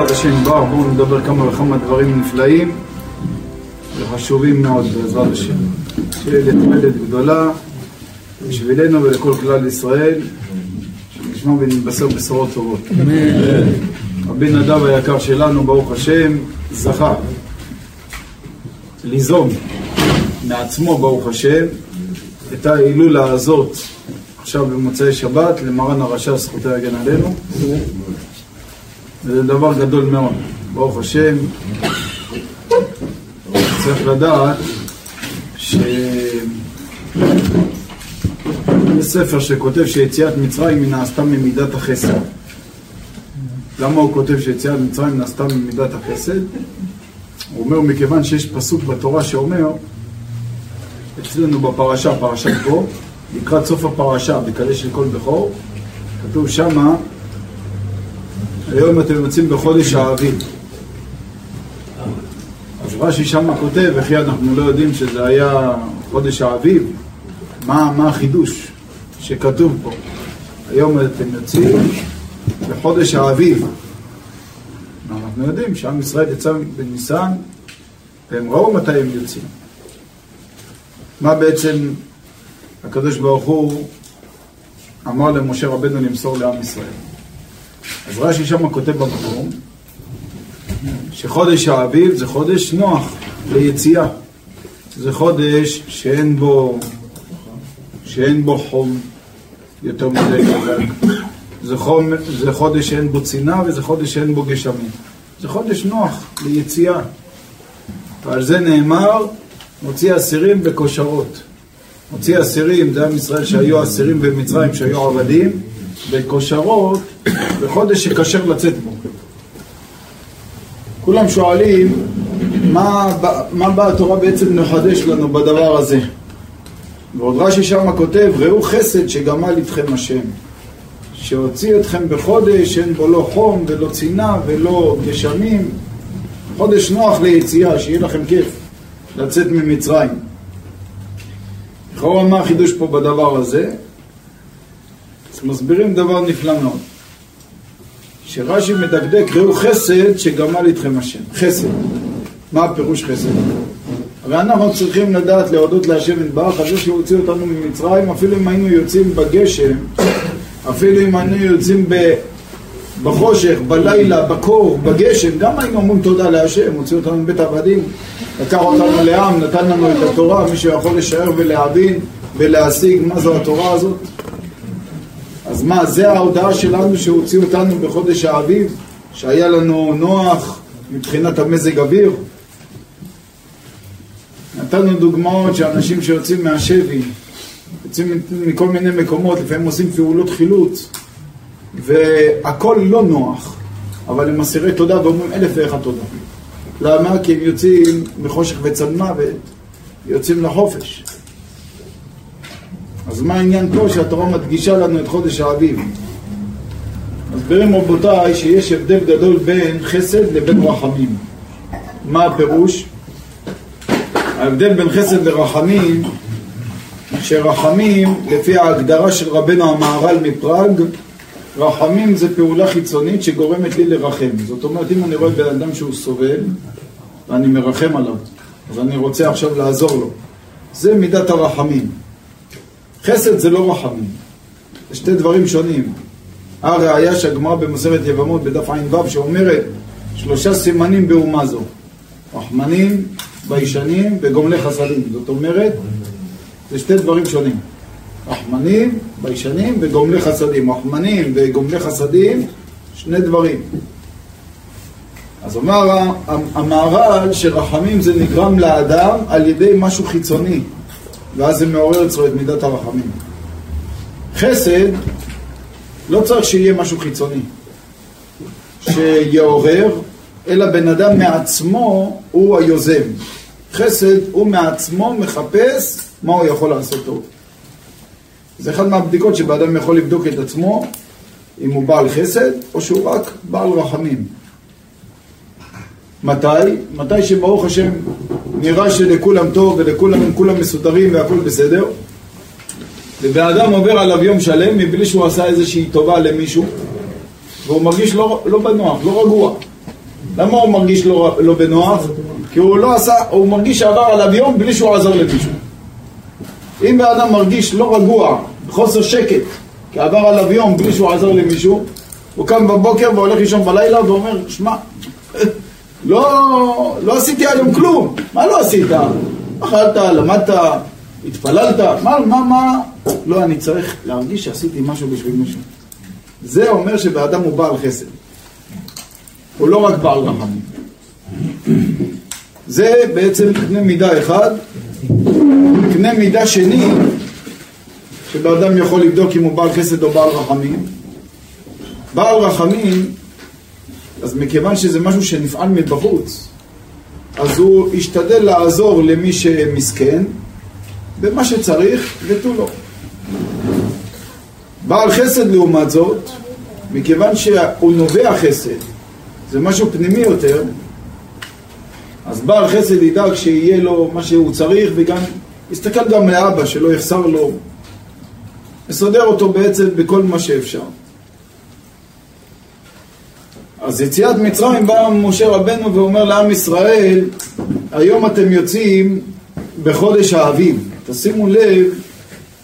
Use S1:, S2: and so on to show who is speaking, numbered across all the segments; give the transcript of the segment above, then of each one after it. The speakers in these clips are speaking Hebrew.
S1: בעזרת השם בר, בואו נדבר כמה וכמה דברים נפלאים וחשובים מאוד בעזרת השם. שיהיה לתועלת גדולה בשבילנו ולכל כלל ישראל, שנשמע ונתבשר בשורות טובות. רבי נדב היקר שלנו, ברוך השם, זכה ליזום מעצמו, ברוך השם, את ההילולה הזאת עכשיו במוצאי שבת למרן הרשע זכותי יגן עלינו וזה דבר גדול מאוד, ברוך השם צריך לדעת שיש ספר שכותב שיציאת מצרים היא נעשתה ממידת החסד למה הוא כותב שיציאת מצרים נעשתה ממידת החסד? הוא אומר מכיוון שיש פסוק בתורה שאומר אצלנו בפרשה, פרשת בו, לקראת סוף הפרשה, בקדש של כל בכור, כתוב שמה, היום אתם יוצאים בחודש האביב. אז רש"י שמה כותב, וכי אנחנו לא יודעים שזה היה חודש האביב, מה, מה החידוש שכתוב פה? היום אתם יוצאים בחודש האביב. אנחנו יודעים שעם ישראל יצא בניסן, והם ראו מתי הם יוצאים. מה בעצם הקדוש ברוך הוא אמר למשה רבנו למסור לעם ישראל. אז רש"י שם כותב במקום שחודש האביב זה חודש נוח ליציאה. זה חודש שאין בו, שאין בו חום יותר מדי חזק. זה, חום, זה חודש שאין בו צינה וזה חודש שאין בו גשמים. זה חודש נוח ליציאה. ועל זה נאמר, מוציא אסירים בכושרות. מוציא אסירים, זה עם ישראל שהיו אסירים במצרים, שהיו עבדים, בכושרות, בחודש שכשר לצאת בו. כולם שואלים, מה, מה באה התורה בעצם לחדש לנו בדבר הזה? ועוד רש"י שמה כותב, ראו חסד שגמל איתכם השם, שהוציא אתכם בחודש שאין בו לא חום ולא צינה ולא גשמים, חודש נוח ליציאה, שיהיה לכם כיף לצאת ממצרים. לכאורה מה החידוש פה בדבר הזה? מסבירים דבר נפלא מאוד. שרש"י מדקדק, ראו חסד שגמל איתכם השם. חסד. מה הפירוש חסד? הרי אנחנו צריכים לדעת להודות להשם יתברך על זה שהוא הוציא אותנו ממצרים, אפילו אם היינו יוצאים בגשם, אפילו אם היינו יוצאים ב... בחושך, בלילה, בקור, בגשם, גם היינו אומרים תודה להשם, הוציא אותנו מבית עבדים, לקח אותנו לעם, נתן לנו את התורה, מישהו יכול לשער ולהבין ולהשיג מה זו התורה הזאת? אז מה, זה ההודעה שלנו שהוציא אותנו בחודש האביב, שהיה לנו נוח מבחינת המזג אוויר? נתנו דוגמאות שאנשים שיוצאים מהשבי, יוצאים מכל מיני מקומות, לפעמים עושים פעולות חילוץ, והכל לא נוח, אבל הם אסירי תודה ואומרים אלף ואחד תודה. למה? כי הם יוצאים מחושך מוות, יוצאים לחופש. אז מה העניין פה שהתורה מדגישה לנו את חודש האביב? מסבירים רבותיי שיש הבדל גדול בין חסד לבין רחמים. מה הפירוש? ההבדל בין חסד לרחמים, שרחמים, לפי ההגדרה של רבנו המהר"ל מפראג, רחמים זה פעולה חיצונית שגורמת לי לרחם. זאת אומרת, אם אני רואה בן אדם שהוא סובל, ואני מרחם עליו, אז אני רוצה עכשיו לעזור לו. זה מידת הרחמים. חסד זה לא רחמים, זה שתי דברים שונים. הראיה שהגמרא במסרת יבמות בדף ע"ו שאומרת שלושה סימנים באומה זו רחמנים, ביישנים וגומלי חסדים. זאת אומרת, זה שתי דברים שונים. רחמנים, ביישנים וגומלי חסדים. רחמנים וגומלי חסדים, שני דברים. אז אומר המהר"ל שרחמים זה נגרם לאדם על ידי משהו חיצוני ואז זה מעורר אצלו את מידת הרחמים. חסד, לא צריך שיהיה משהו חיצוני שיעורר, אלא בן אדם מעצמו הוא היוזם. חסד הוא מעצמו מחפש מה הוא יכול לעשות טוב. זה אחד מהבדיקות שבאדם יכול לבדוק את עצמו אם הוא בעל חסד או שהוא רק בעל רחמים. מתי? מתי שברוך השם נראה שלכולם טוב ולכולם כולם מסודרים והכל בסדר ובאדם עובר עליו יום שלם מבלי שהוא עשה איזושהי טובה למישהו והוא מרגיש לא, לא בנוח, לא רגוע למה הוא מרגיש לא, לא בנוח? כי הוא לא עשה, הוא מרגיש שעבר עליו יום בלי שהוא עזר למישהו. אם בן אדם מרגיש לא רגוע, חוסר שקט, כי עבר עליו יום בלי שהוא עזר למישהו, הוא קם בבוקר והולך לישון בלילה ואומר, שמע, לא, לא עשיתי היום כלום. מה לא עשית? אכלת, למדת, התפללת, מה, מה, מה? לא, אני צריך להרגיש שעשיתי משהו בשביל מישהו. זה אומר שבאדם הוא בעל חסד. הוא לא רק בעל רחמים. זה בעצם קנה מידה אחד. קנה מידה שני, שבאדם יכול לבדוק אם הוא בעל חסד או בעל רחמים. בעל רחמים, אז מכיוון שזה משהו שנפעל מבחוץ, אז הוא ישתדל לעזור למי שמסכן במה שצריך ותו לא. בעל חסד לעומת זאת, מכיוון שהוא נובע חסד, זה משהו פנימי יותר, אז בעל חסד ידאג שיהיה לו מה שהוא צריך וגם יסתכל גם לאבא שלא יחסר לו, יסדר אותו בעצם בכל מה שאפשר. אז יציאת מצרים בא משה רבנו ואומר לעם ישראל, היום אתם יוצאים בחודש האביב. תשימו לב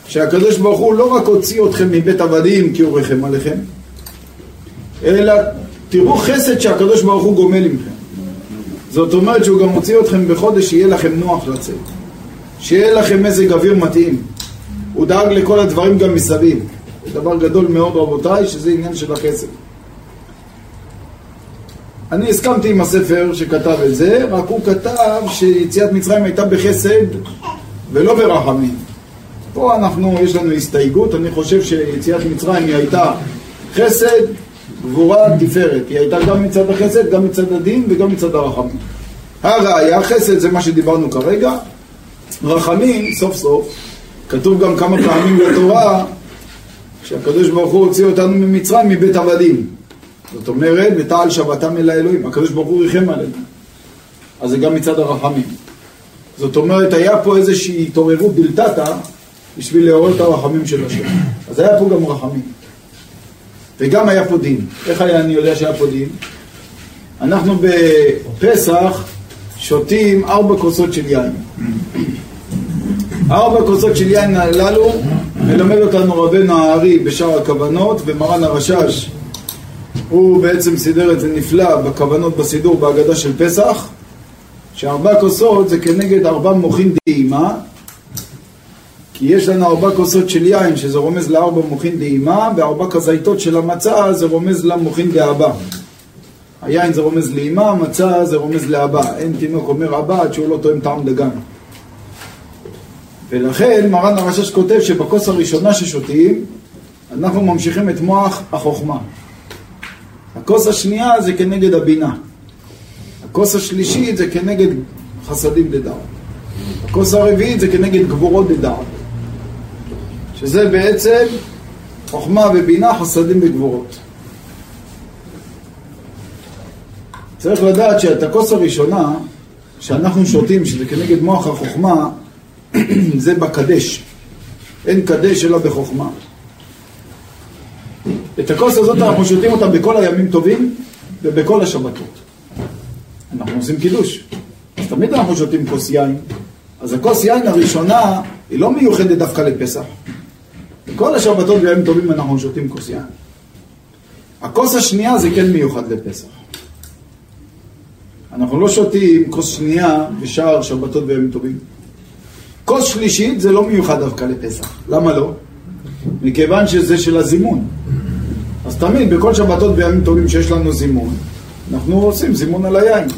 S1: שהקדוש ברוך הוא לא רק הוציא אתכם מבית עבדים כי הוא רחם עליכם, אלא תראו חסד שהקדוש ברוך הוא גומל עמכם. זאת אומרת שהוא גם מוציא אתכם בחודש שיהיה לכם נוח לצאת, שיהיה לכם מזג אוויר מתאים. הוא דאג לכל הדברים גם מסביב. זה דבר גדול מאוד רבותיי, שזה עניין של החסד. אני הסכמתי עם הספר שכתב את זה, רק הוא כתב שיציאת מצרים הייתה בחסד ולא ברחמים. פה אנחנו, יש לנו הסתייגות, אני חושב שיציאת מצרים היא הייתה חסד, גבורה, תפארת. היא הייתה גם מצד החסד, גם מצד הדין וגם מצד הרחמים. הראיה, חסד זה מה שדיברנו כרגע, רחמים, סוף סוף, כתוב גם כמה פעמים בתורה שהקדוש ברוך הוא הוציא אותנו ממצרים מבית עבדים. זאת אומרת, ותעל שבתם אל האלוהים, הקדוש ברוך הוא ריחם עלינו. אז זה גם מצד הרחמים. זאת אומרת, היה פה איזושהי התעוררות דלתתא בשביל לעורר את הרחמים של השם. אז היה פה גם רחמים. וגם היה פה דין. איך היה אני יודע שהיה פה דין? אנחנו בפסח שותים ארבע כוסות של יין. ארבע כוסות של יין הללו מלמד אותנו רבנו הארי בשאר הכוונות ומרן הרשש הוא בעצם סידר את זה נפלא בכוונות בסידור בהגדה של פסח שארבע כוסות זה כנגד ארבע מוחין דהימה כי יש לנו ארבע כוסות של יין שזה רומז לארבע מוחין דהימה וארבע כזיתות של המצה זה רומז למוחין דאבא היין זה רומז לאימה, המצה זה רומז לאבא. אין תינוק אומר אבא עד שהוא לא תואם טעם דגן. ולכן מרן הרשש כותב שבכוס הראשונה ששותים אנחנו ממשיכים את מוח החוכמה הכוס השנייה זה כנגד הבינה הכוס השלישית זה כנגד חסדים דדעת. הכוס הרביעית זה כנגד גבורות דדעת. שזה בעצם חוכמה ובינה, חסדים וגבורות. צריך לדעת שאת הכוס הראשונה שאנחנו שותים, שזה כנגד מוח החוכמה, זה בקדש. אין קדש אלא בחוכמה. את הכוס הזאת אנחנו שותים אותה בכל הימים טובים ובכל השבתות. אנחנו עושים קידוש. אז תמיד אנחנו שותים כוס יין. אז הכוס יין הראשונה היא לא מיוחדת דווקא לפסח. בכל השבתות וימים טובים אנחנו שותים כוס יין. הכוס השנייה זה כן מיוחד לפסח. אנחנו לא שותים כוס שנייה בשאר שבתות וימים טובים. כוס שלישית זה לא מיוחד דווקא לפסח. למה לא? מכיוון שזה של הזימון. אז תמיד בכל שבתות וימים טובים שיש לנו זימון, אנחנו עושים זימון על היין.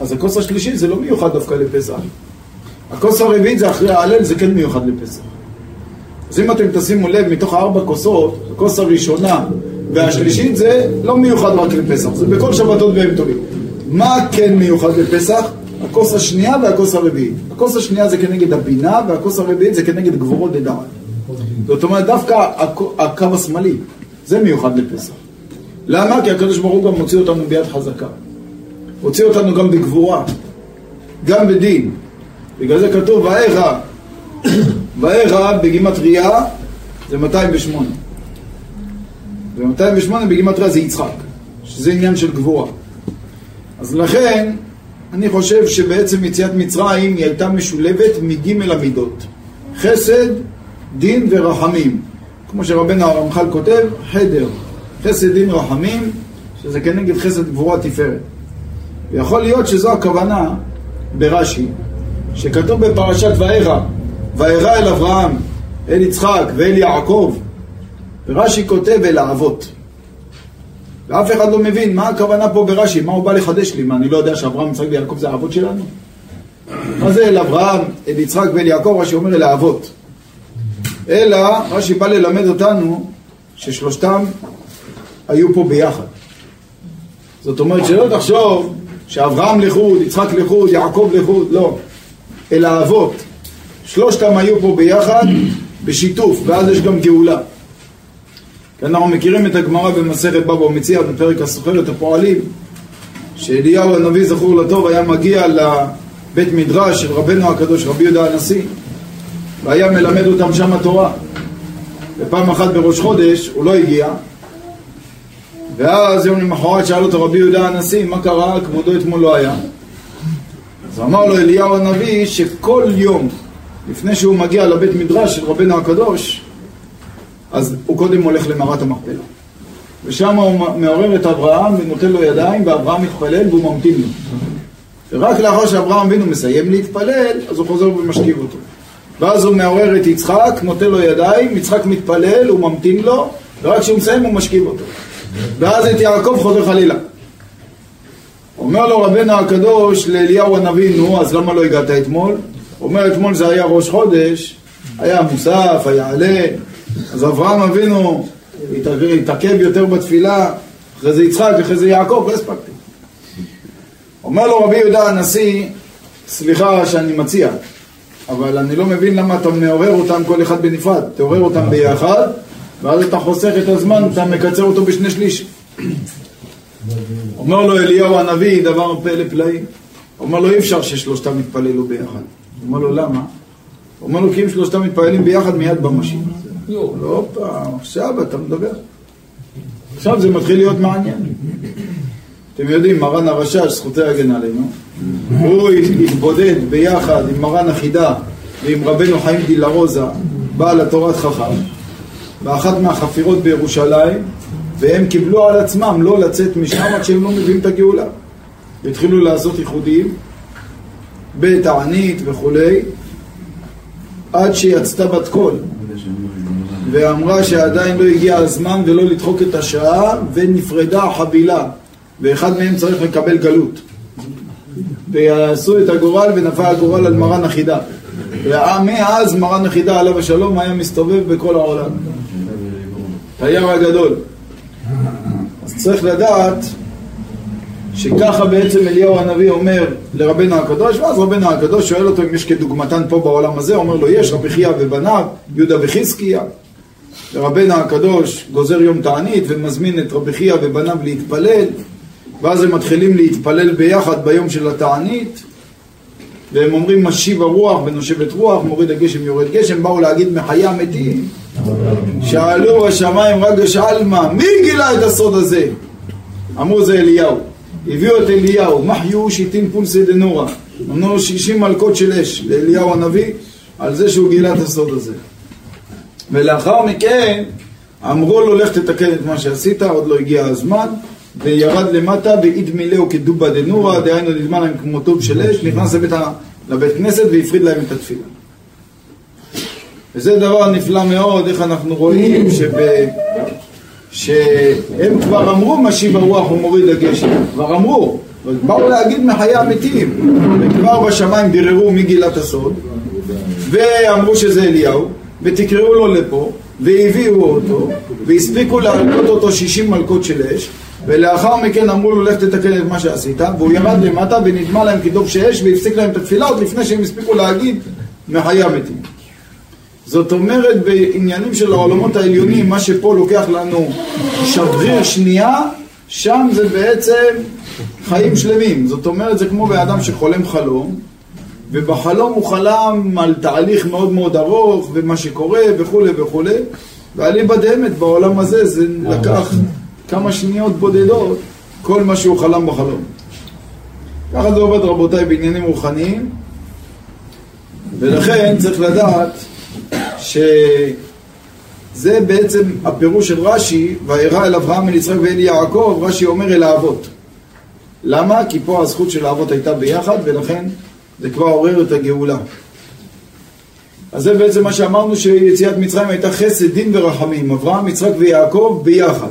S1: אז הכוס השלישית זה לא מיוחד דווקא לפסח. הכוס הרביעית זה אחרי ההלל, זה כן מיוחד לפסח. אז אם אתם תשימו לב, מתוך הארבע כוסות, הכוס הראשונה והשלישית זה לא מיוחד רק לפסח, זה בכל שבתות והם טובים. מה כן מיוחד לפסח? הכוס השנייה והכוס הרביעית. הכוס השנייה זה כנגד הבינה, והכוס הרביעית זה כנגד גבורות דדעת. זאת אומרת, דווקא הקו השמאלי, זה מיוחד לפסח. למה? כי הקדוש ברוך הוא גם מוציא אותנו ביד חזקה. הוציא אותנו גם בגבורה, גם בדין. בגלל זה כתוב, ואיכה, ואיכה בגימטריה זה 208. ו-208 בגימטריה זה יצחק, שזה עניין של גבורה. אז לכן, אני חושב שבעצם יציאת מצרים היא הייתה משולבת מג' המידות. חסד, דין ורחמים. כמו שרבנו הרמח"ל כותב, חדר, חסד, דין, רחמים, שזה כנגד חסד גבורה תפארת. ויכול להיות שזו הכוונה ברש"י, שכתוב בפרשת וארא, וארא אל אברהם, אל יצחק ואל יעקב, ורש"י כותב אל האבות. ואף אחד לא מבין מה הכוונה פה ברש"י, מה הוא בא לחדש לי, מה אני לא יודע שאברהם, יצחק ויעקב זה האבות שלנו? מה זה אל אברהם, אל יצחק ואל יעקב, רש"י אומר אל האבות. אלא רש"י בא ללמד אותנו ששלושתם היו פה ביחד. זאת אומרת שלא תחשוב שאברהם לחוד, יצחק לחוד, יעקב לחוד, לא. אלא האבות. שלושתם היו פה ביחד, בשיתוף, ואז יש גם גאולה. אנחנו מכירים את הגמרא במסכת בבא ומציע בפרק הסוחרת הפועלים, שאליהו הנביא זכור לטוב היה מגיע לבית מדרש של רבנו הקדוש רבי יהודה הנשיא והיה מלמד אותם שם התורה ופעם אחת בראש חודש הוא לא הגיע ואז יום למחרת שאל אותו רבי יהודה הנשיא מה קרה? כבודו אתמול לא היה אז אמר לו אליהו הנביא שכל יום לפני שהוא מגיע לבית מדרש של רבנו הקדוש אז הוא קודם הולך למערת המכפלה. ושם הוא מעורר את אברהם ונותן לו ידיים, ואברהם מתפלל והוא ממתין לו. ורק לאחר שאברהם אבינו מסיים להתפלל, אז הוא חוזר ומשכיב אותו. ואז הוא מעורר את יצחק, נותן לו ידיים, יצחק מתפלל, הוא ממתין לו, ורק כשהוא מסיים הוא משכיב אותו. ואז את יעקב חוזר חלילה. אומר לו רבנו הקדוש לאליהו הנביא, נו, אז למה לא הגעת אתמול? אומר, אתמול זה היה ראש חודש, היה מוסף, היה עלה, אז אברהם אבינו התעכב יותר בתפילה, אחרי זה יצחק, אחרי זה יעקב, לא הספקתי. אומר לו רבי יהודה הנשיא, סליחה שאני מציע, אבל אני לא מבין למה אתה מעורר אותם כל אחד בנפרד, תעורר אותם ביחד, ואז אתה חוסך את הזמן, אתה מקצר אותו בשני שליש. אומר לו אליהו הנביא, דבר פלא פלאי, אומר לו אי אפשר ששלושתם יתפללו ביחד. אומר לו למה? אומר לו כי אם שלושתם מתפללים ביחד מיד במשיח. לא, לא פעם, עכשיו אתה מדבר. עכשיו זה מתחיל להיות מעניין. אתם יודעים, מרן הרשש, זכותי הגן עלינו, הוא התבודד ביחד עם מרן החידה ועם רבנו חיים דילה רוזה, בעל התורת חכם, באחת מהחפירות בירושלים, והם קיבלו על עצמם לא לצאת משם עד שהם לא מביאים את הגאולה. והתחילו לעשות ייחודים בתענית וכולי, עד שיצתה בת קול. ואמרה שעדיין לא הגיע הזמן ולא לדחוק את השעה ונפרדה החבילה ואחד מהם צריך לקבל גלות ויעשו את הגורל ונפל הגורל על מרן החידה. ומאז מרן החידה עליו השלום היה מסתובב בכל העולם. תייר הגדול. אז צריך לדעת שככה בעצם אליהו הנביא אומר לרבנו הקדוש, ואז רבנו הקדוש שואל אותו אם יש כדוגמתן פה בעולם הזה, אומר לו יש רבי חייא ובניו, יהודה וחזקיה, ורבנו הקדוש גוזר יום תענית ומזמין את רבי חייא ובניו להתפלל ואז הם מתחילים להתפלל ביחד ביום של התענית והם אומרים משיב הרוח ונושבת רוח, מוריד הגשם יורד גשם, באו להגיד מחיי המתים שאלו השמיים רגש עלמא, מי גילה את הסוד הזה? אמרו זה אליהו. הביאו את אליהו, מחיו שיטין פולסי דנורא. אמרו שישים מלכות של אש. לאליהו הנביא על זה שהוא גילה את הסוד הזה. ולאחר מכן אמרו לו לך תתקן את מה שעשית, עוד לא הגיע הזמן וירד למטה ואיד מילאו כדובה דנורא, דהיינו נדמה להם כמו טוב של אש, נכנס לבית, לבית כנסת והפריד להם את התפילה. וזה דבר נפלא מאוד, איך אנחנו רואים שב... שהם כבר אמרו משיב הרוח ומוריד הגשם, כבר אמרו, באו להגיד מחיי המתים, וכבר בשמיים ביררו את הסוד, ואמרו שזה אליהו, ותקראו לו לפה, והביאו אותו, והספיקו להלקות אותו שישים מלקות של אש, ולאחר מכן אמרו לו לך תתקן את מה שעשית, והוא ירד למטה ונדמה להם כדוב שאש והפסיק להם את התפילה עוד לפני שהם הספיקו להגיד מחיי המתים. זאת אומרת בעניינים של העולמות העליונים, מה שפה לוקח לנו שבריר שנייה, שם זה בעצם חיים שלמים. זאת אומרת זה כמו באדם שחולם חלום, ובחלום הוא חלם על תהליך מאוד מאוד ארוך ומה שקורה וכולי וכולי ואליבא דאמת בעולם הזה זה לקח כמה שניות בודדות כל מה שהוא חלם בחלום ככה זה עובד רבותיי בעניינים רוחניים, ולכן צריך לדעת שזה בעצם הפירוש של רש"י, וירא אל אברהם אל יצחק ואל יעקב, רש"י אומר אל האבות. למה? כי פה הזכות של האבות הייתה ביחד, ולכן זה כבר עורר את הגאולה. אז זה בעצם מה שאמרנו שיציאת מצרים הייתה חסד, דין ורחמים, אברהם, יצחק ויעקב ביחד.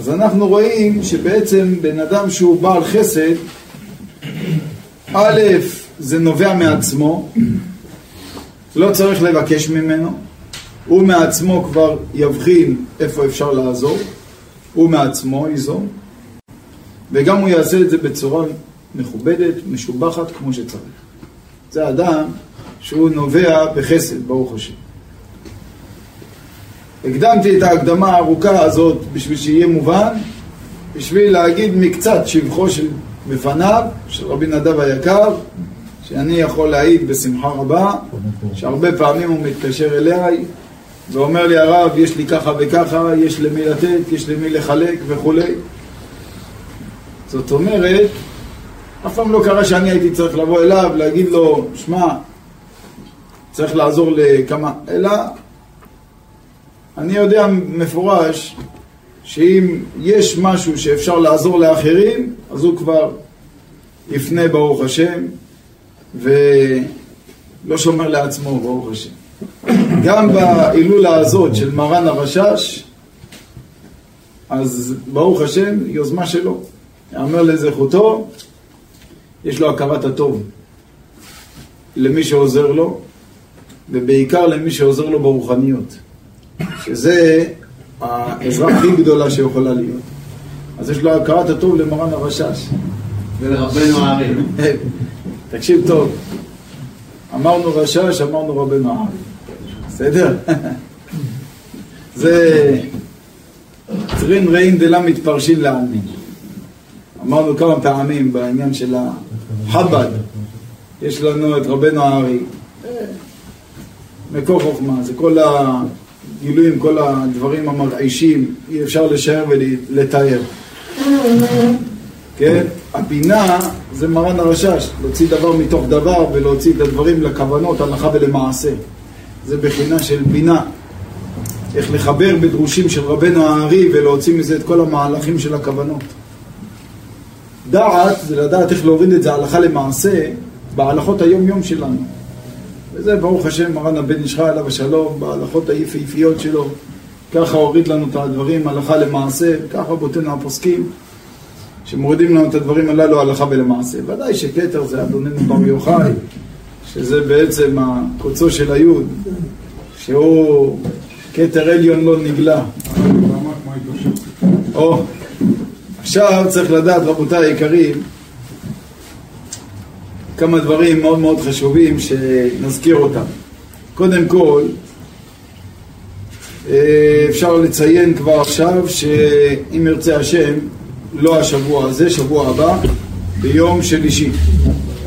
S1: אז אנחנו רואים שבעצם בן אדם שהוא בעל חסד, א', זה נובע מעצמו, לא צריך לבקש ממנו, הוא מעצמו כבר יבחין איפה אפשר לעזור, הוא מעצמו ייזום, וגם הוא יעשה את זה בצורה מכובדת, משובחת, כמו שצריך. זה אדם שהוא נובע בחסד, ברוך השם. הקדמתי את ההקדמה הארוכה הזאת בשביל שיהיה מובן, בשביל להגיד מקצת שבחו של בפניו, של רבי נדב היקר, שאני יכול להעיד בשמחה רבה, שהרבה פעמים הוא מתקשר אליי ואומר לי הרב, יש לי ככה וככה, יש למי לתת, יש למי לחלק וכולי. זאת אומרת, אף פעם לא קרה שאני הייתי צריך לבוא אליו, להגיד לו, שמע, צריך לעזור לכמה, אלא אני יודע מפורש שאם יש משהו שאפשר לעזור לאחרים, אז הוא כבר יפנה ברוך השם ולא שומר לעצמו ברוך השם. גם בהילולה הזאת של מרן הרשש, אז ברוך השם, יוזמה שלו. יאמר לזכותו, יש לו הכרת הטוב למי שעוזר לו, ובעיקר למי שעוזר לו ברוחניות, שזה העזרה הכי גדולה שיכולה להיות. אז יש לו הכרת הטוב למרן הרשש.
S2: ולרבנו הארי.
S1: תקשיב טוב, אמרנו רשש, אמרנו רבנו הארי. בסדר? זה טרין רעים דלה מתפרשין לעלמין. אמרנו כמה פעמים בעניין של החב"ד, יש לנו את רבנו הארי, מקור חוכמה, זה כל הגילויים, כל הדברים המרעישים, אי אפשר לשער ולתאר. כן? הבינה זה מרן הרשש, להוציא דבר מתוך דבר ולהוציא את הדברים לכוונות, הלכה ולמעשה. זה בחינה של בינה. איך לחבר בדרושים של רבנו הארי ולהוציא מזה את כל המהלכים של הכוונות. דעת זה לדעת איך להוריד את זה הלכה למעשה בהלכות היום-יום שלנו. וזה ברוך השם מרן הבן איש חי עליו השלום בהלכות היפהפיות שלו. ככה הוריד לנו את הדברים הלכה למעשה ככה רבותינו הפוסקים שמורידים לנו את הדברים הללו הלכה ולמעשה. ודאי שכתר זה אדוננו בר יוחאי שזה בעצם הקוצו של היוד שהוא כתר עליון לא נגלה. או עכשיו צריך לדעת רבותיי היקרים כמה דברים מאוד מאוד חשובים שנזכיר אותם. קודם כל, אה, אפשר לציין כבר עכשיו שאם ירצה השם, לא השבוע הזה, שבוע הבא, ביום שלישי.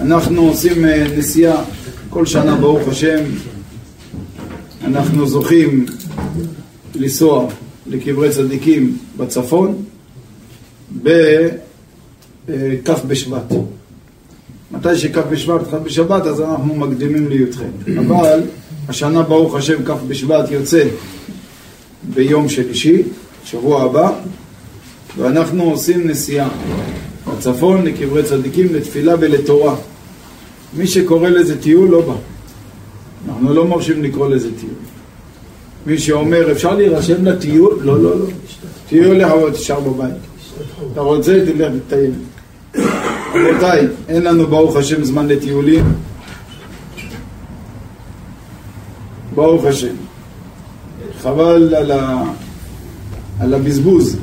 S1: אנחנו עושים אה, נסיעה כל שנה, ברוך השם, אנחנו זוכים לנסוע לקברי צדיקים בצפון בכ' בשבט. מתי שכ' בשבט, כ' בשבת, אז אנחנו מקדימים לי"ח. אבל השנה ברוך השם כ' בשבט יוצא ביום שלישי, שבוע הבא, ואנחנו עושים נסיעה בצפון לקברי צדיקים, לתפילה ולתורה. מי שקורא לזה טיול לא בא. אנחנו לא מרשים לקרוא לזה טיול. מי שאומר, אפשר להירשם לטיול? לא, לא, לא. טיול לך תשאר בבית. אתה רוצה, תלך לטייל. רבותיי, אין לנו ברוך השם זמן לטיולים. ברוך השם. חבל על, ה... על הבזבוז.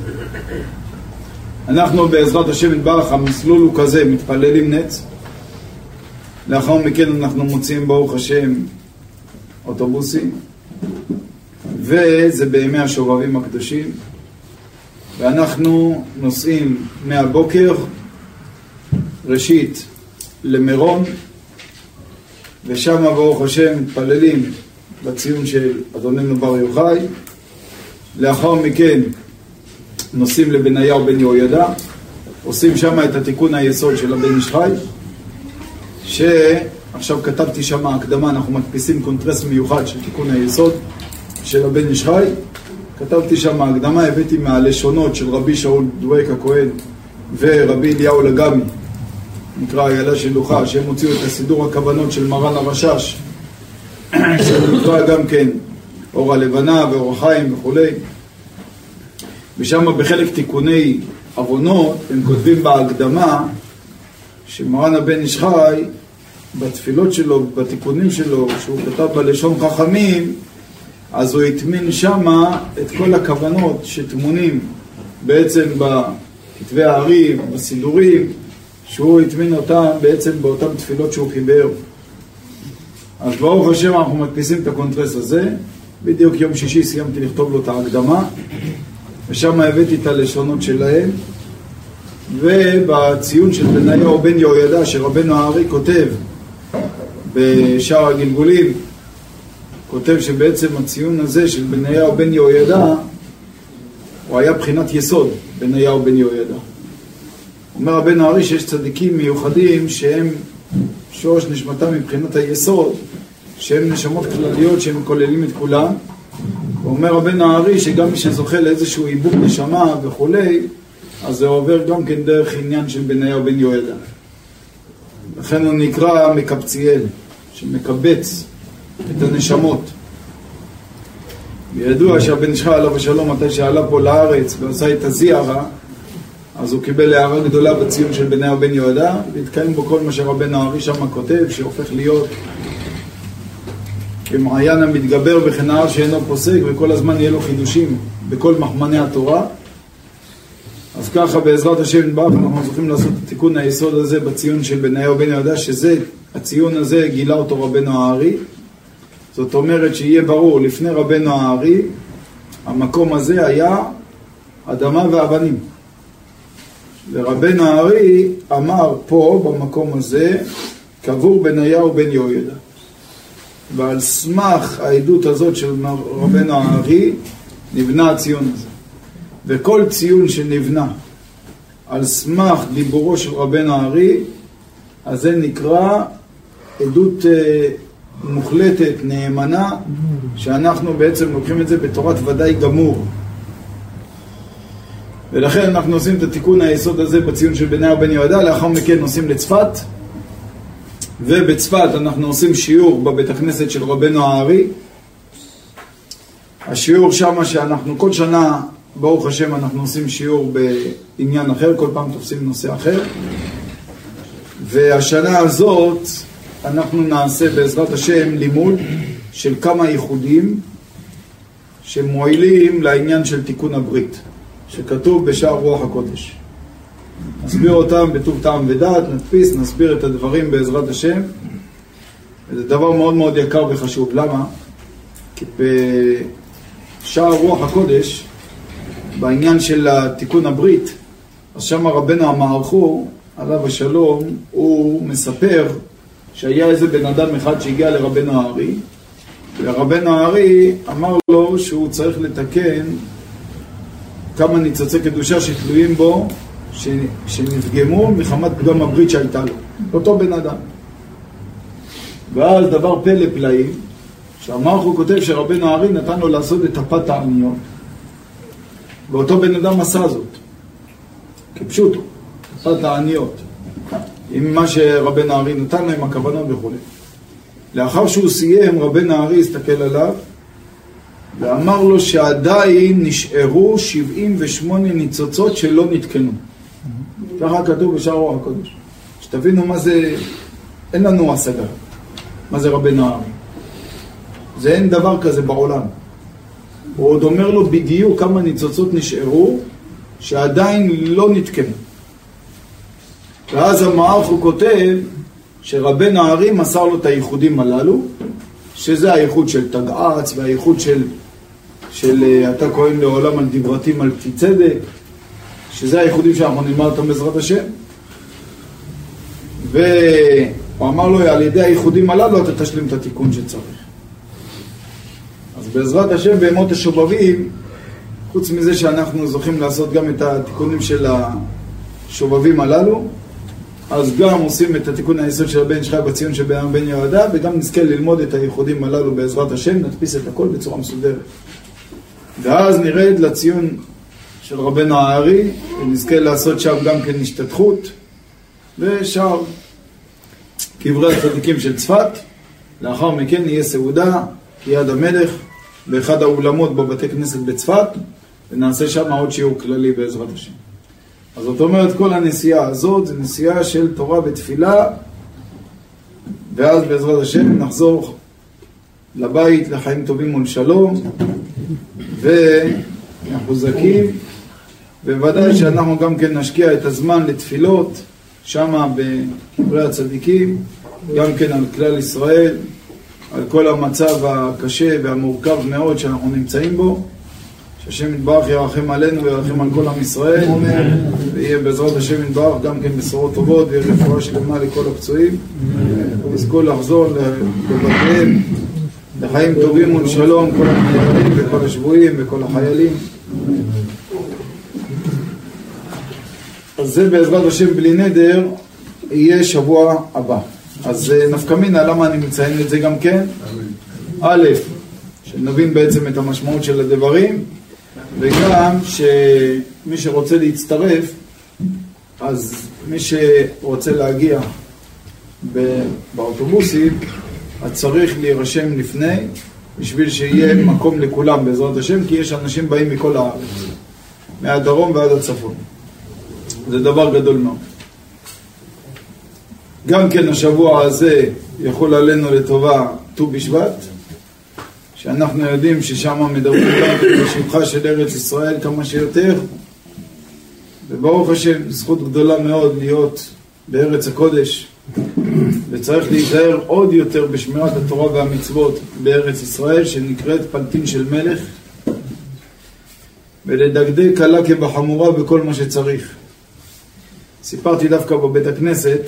S1: אנחנו בעזרת השם יתברך, המסלול הוא כזה, מתפללים נץ. לאחר מכן אנחנו מוציאים ברוך השם אוטובוסים, וזה בימי השובבים הקדושים, ואנחנו נוסעים מהבוקר ראשית למירון, ושם ברוך השם מתפללים בציון של אדוננו בר יוחאי. לאחר מכן נוסעים לבניהו בן יהוידע, עושים שם את התיקון היסוד של הבן איש חי, שעכשיו כתבתי שם הקדמה, אנחנו מדפיסים קונטרס מיוחד של תיקון היסוד של הבן איש חי. כתבתי שם הקדמה, הבאתי מהלשונות של רבי שאול דוויק הכהן ורבי אליהו לגמי, נקרא איילה שלוחה, שהם הוציאו את הסידור הכוונות של מרן הרשש, שנקרא גם כן אור הלבנה ואור החיים וכולי. ושם בחלק תיקוני עוונות, הם כותבים בהקדמה שמרן הבן איש חי, בתפילות שלו, בתיקונים שלו, שהוא כתב בלשון חכמים, אז הוא הטמין שמה את כל הכוונות שטמונים בעצם בכתבי הארי, בסידורים, שהוא הטמין אותם בעצם באותן תפילות שהוא חיבר. אז ברוך השם אנחנו מדפיסים את הקונטרס הזה, בדיוק יום שישי סיימתי לכתוב לו את ההקדמה, ושם הבאתי את הלשונות שלהם, ובציון של בניהו בן יהוידע שרבנו הארי כותב בשער הגלגולים, כותב שבעצם הציון הזה של בניהו בן יהוידע הוא היה בחינת יסוד, בניהו בן יהוידע. אומר רבנו הארי שיש צדיקים מיוחדים שהם שורש נשמתם מבחינת היסוד, שהם נשמות כלליות שהם כוללים את כולם. ואומר רבנו הארי שגם מי שזוכה לאיזשהו עיבוד נשמה וכולי, אז זה עובר גם כן דרך עניין של בניהו בן יהוידע. לכן הוא נקרא מקבציאל, שמקבץ את הנשמות. וידוע שהבן שלך עליו השלום, מתי שעלה פה לארץ ועשה את הזיערה, אז הוא קיבל הערה גדולה בציון של בניהו בן יהודה, והתקיים בו כל מה שרבנו הארי שם כותב, שהופך להיות כמעיין המתגבר וכנער שאינו פוסק, וכל הזמן יהיה לו חידושים בכל מחמני התורה. אז ככה בעזרת השם נדבך אנחנו זוכים לעשות את תיקון היסוד הזה בציון של בניהו בן יהודה, שזה, הציון הזה גילה אותו רבנו הארי. זאת אומרת שיהיה ברור, לפני רבנו הארי, המקום הזה היה אדמה ואבנים. ורבנו הארי אמר פה, במקום הזה, קבור בניהו בן יהוידע. ועל סמך העדות הזאת של רבנו הארי, נבנה הציון הזה. וכל ציון שנבנה על סמך דיבורו של רבנו הארי, אז זה נקרא עדות אה, מוחלטת, נאמנה, שאנחנו בעצם לוקחים את זה בתורת ודאי גמור. ולכן אנחנו עושים את התיקון היסוד הזה בציון של בני בן יהודה, לאחר מכן נוסעים לצפת, ובצפת אנחנו עושים שיעור בבית הכנסת של רבנו הארי. השיעור שם שאנחנו כל שנה, ברוך השם, אנחנו עושים שיעור בעניין אחר, כל פעם תופסים נושא אחר. והשנה הזאת אנחנו נעשה בעזרת השם לימוד של כמה ייחודים שמועילים לעניין של תיקון הברית. שכתוב בשער רוח הקודש. נסביר אותם בטוב טעם ודעת, נדפיס, נסביר את הדברים בעזרת השם. זה דבר מאוד מאוד יקר וחשוב. למה? כי בשער רוח הקודש, בעניין של תיקון הברית, אז שם רבנו המערכו, עליו השלום, הוא מספר שהיה איזה בן אדם אחד שהגיע לרבנו הארי, ורבנו הארי אמר לו שהוא צריך לתקן כמה ניצוצי קדושה שתלויים בו, ש... שנפגמו מחמת פגם הברית שהייתה לו. אותו בן אדם. ואז דבר פלא פלאים, שהמערך הוא כותב שרבנו הארי נתן לו לעשות את הפת העניות, ואותו בן אדם עשה זאת, כפשוטו, פת העניות, עם מה שרבנו הארי נתן לו, עם הכוונות וכו'. לאחר שהוא סיים, רבנו הארי הסתכל עליו ואמר לו שעדיין נשארו 78 ניצוצות שלא נתקנו. ככה כתוב בשער רוח הקודש. שתבינו מה זה, אין לנו השגה. מה זה רבי נהר. זה אין דבר כזה בעולם. הוא עוד אומר לו בדיוק כמה ניצוצות נשארו שעדיין לא נתקנו. ואז המערך הוא כותב שרבי נהרי מסר לו את הייחודים הללו, שזה הייחוד של תגעץ והייחוד של של אה, אתה כהן לעולם על דברתים על פי צדק, שזה הייחודים שאנחנו נלמד אותם בעזרת השם. והוא אמר לו, על ידי הייחודים הללו אתה תשלים את התיקון שצריך. אז בעזרת השם בימות השובבים, חוץ מזה שאנחנו זוכים לעשות גם את התיקונים של. השובבים הללו, אז גם עושים את התיקון היסוד של הבן שלך בציון של בן יהודה, וגם נזכה ללמוד את הייחודים הללו בעזרת השם, נדפיס את הכל בצורה מסודרת. ואז נרד לציון של רבנו הארי, ונזכה לעשות שם גם כן השתתחות, ושאר קברי הצדיקים של צפת. לאחר מכן יהיה סעודה, כיד המלך, באחד האולמות בבתי כנסת בצפת, ונעשה שם עוד שיעור כללי בעזרת השם. אז זאת אומרת, כל הנסיעה הזאת זה נסיעה של תורה ותפילה, ואז בעזרת השם נחזור לבית לחיים טובים ולשלום, ומחוזקים, ובוודאי שאנחנו גם כן נשקיע את הזמן לתפילות, שמה בקברי הצדיקים, גם כן על כלל ישראל, על כל המצב הקשה והמורכב מאוד שאנחנו נמצאים בו. שהשם יתברך ירחם עלינו וירחם על כל עם ישראל, ויהיה בעזרת השם יתברך גם כן בשורות טובות ויהיה רפואה שלמה לכל הפצועים, ויזכו לחזור לבתיהם לחיים טובים ולשלום כל הנהלים וכל השבויים וכל החיילים. אז זה בעזרת השם בלי נדר יהיה שבוע הבא. אז אה, נפקא מינה, למה אני מציין את זה גם כן? א', שנבין בעצם את המשמעות של הדברים, וגם שמי שרוצה להצטרף, אז מי שרוצה להגיע באוטובוסים, אז צריך להירשם לפני, בשביל שיהיה מקום לכולם בעזרת השם, כי יש אנשים באים מכל הארץ, מהדרום ועד הצפון. זה דבר גדול מאוד. גם כן השבוע הזה יכול עלינו לטובה ט"ו בשבט, שאנחנו יודעים ששם מדברים גם בשבחה של ארץ ישראל כמה שיותר, וברוך השם, זכות גדולה מאוד להיות בארץ הקודש, וצריך להיזהר עוד יותר בשמירת התורה והמצוות בארץ ישראל, שנקראת פלטין של מלך, ולדקדק קלה כבחמורה בכל מה שצריך. סיפרתי דווקא בבית הכנסת,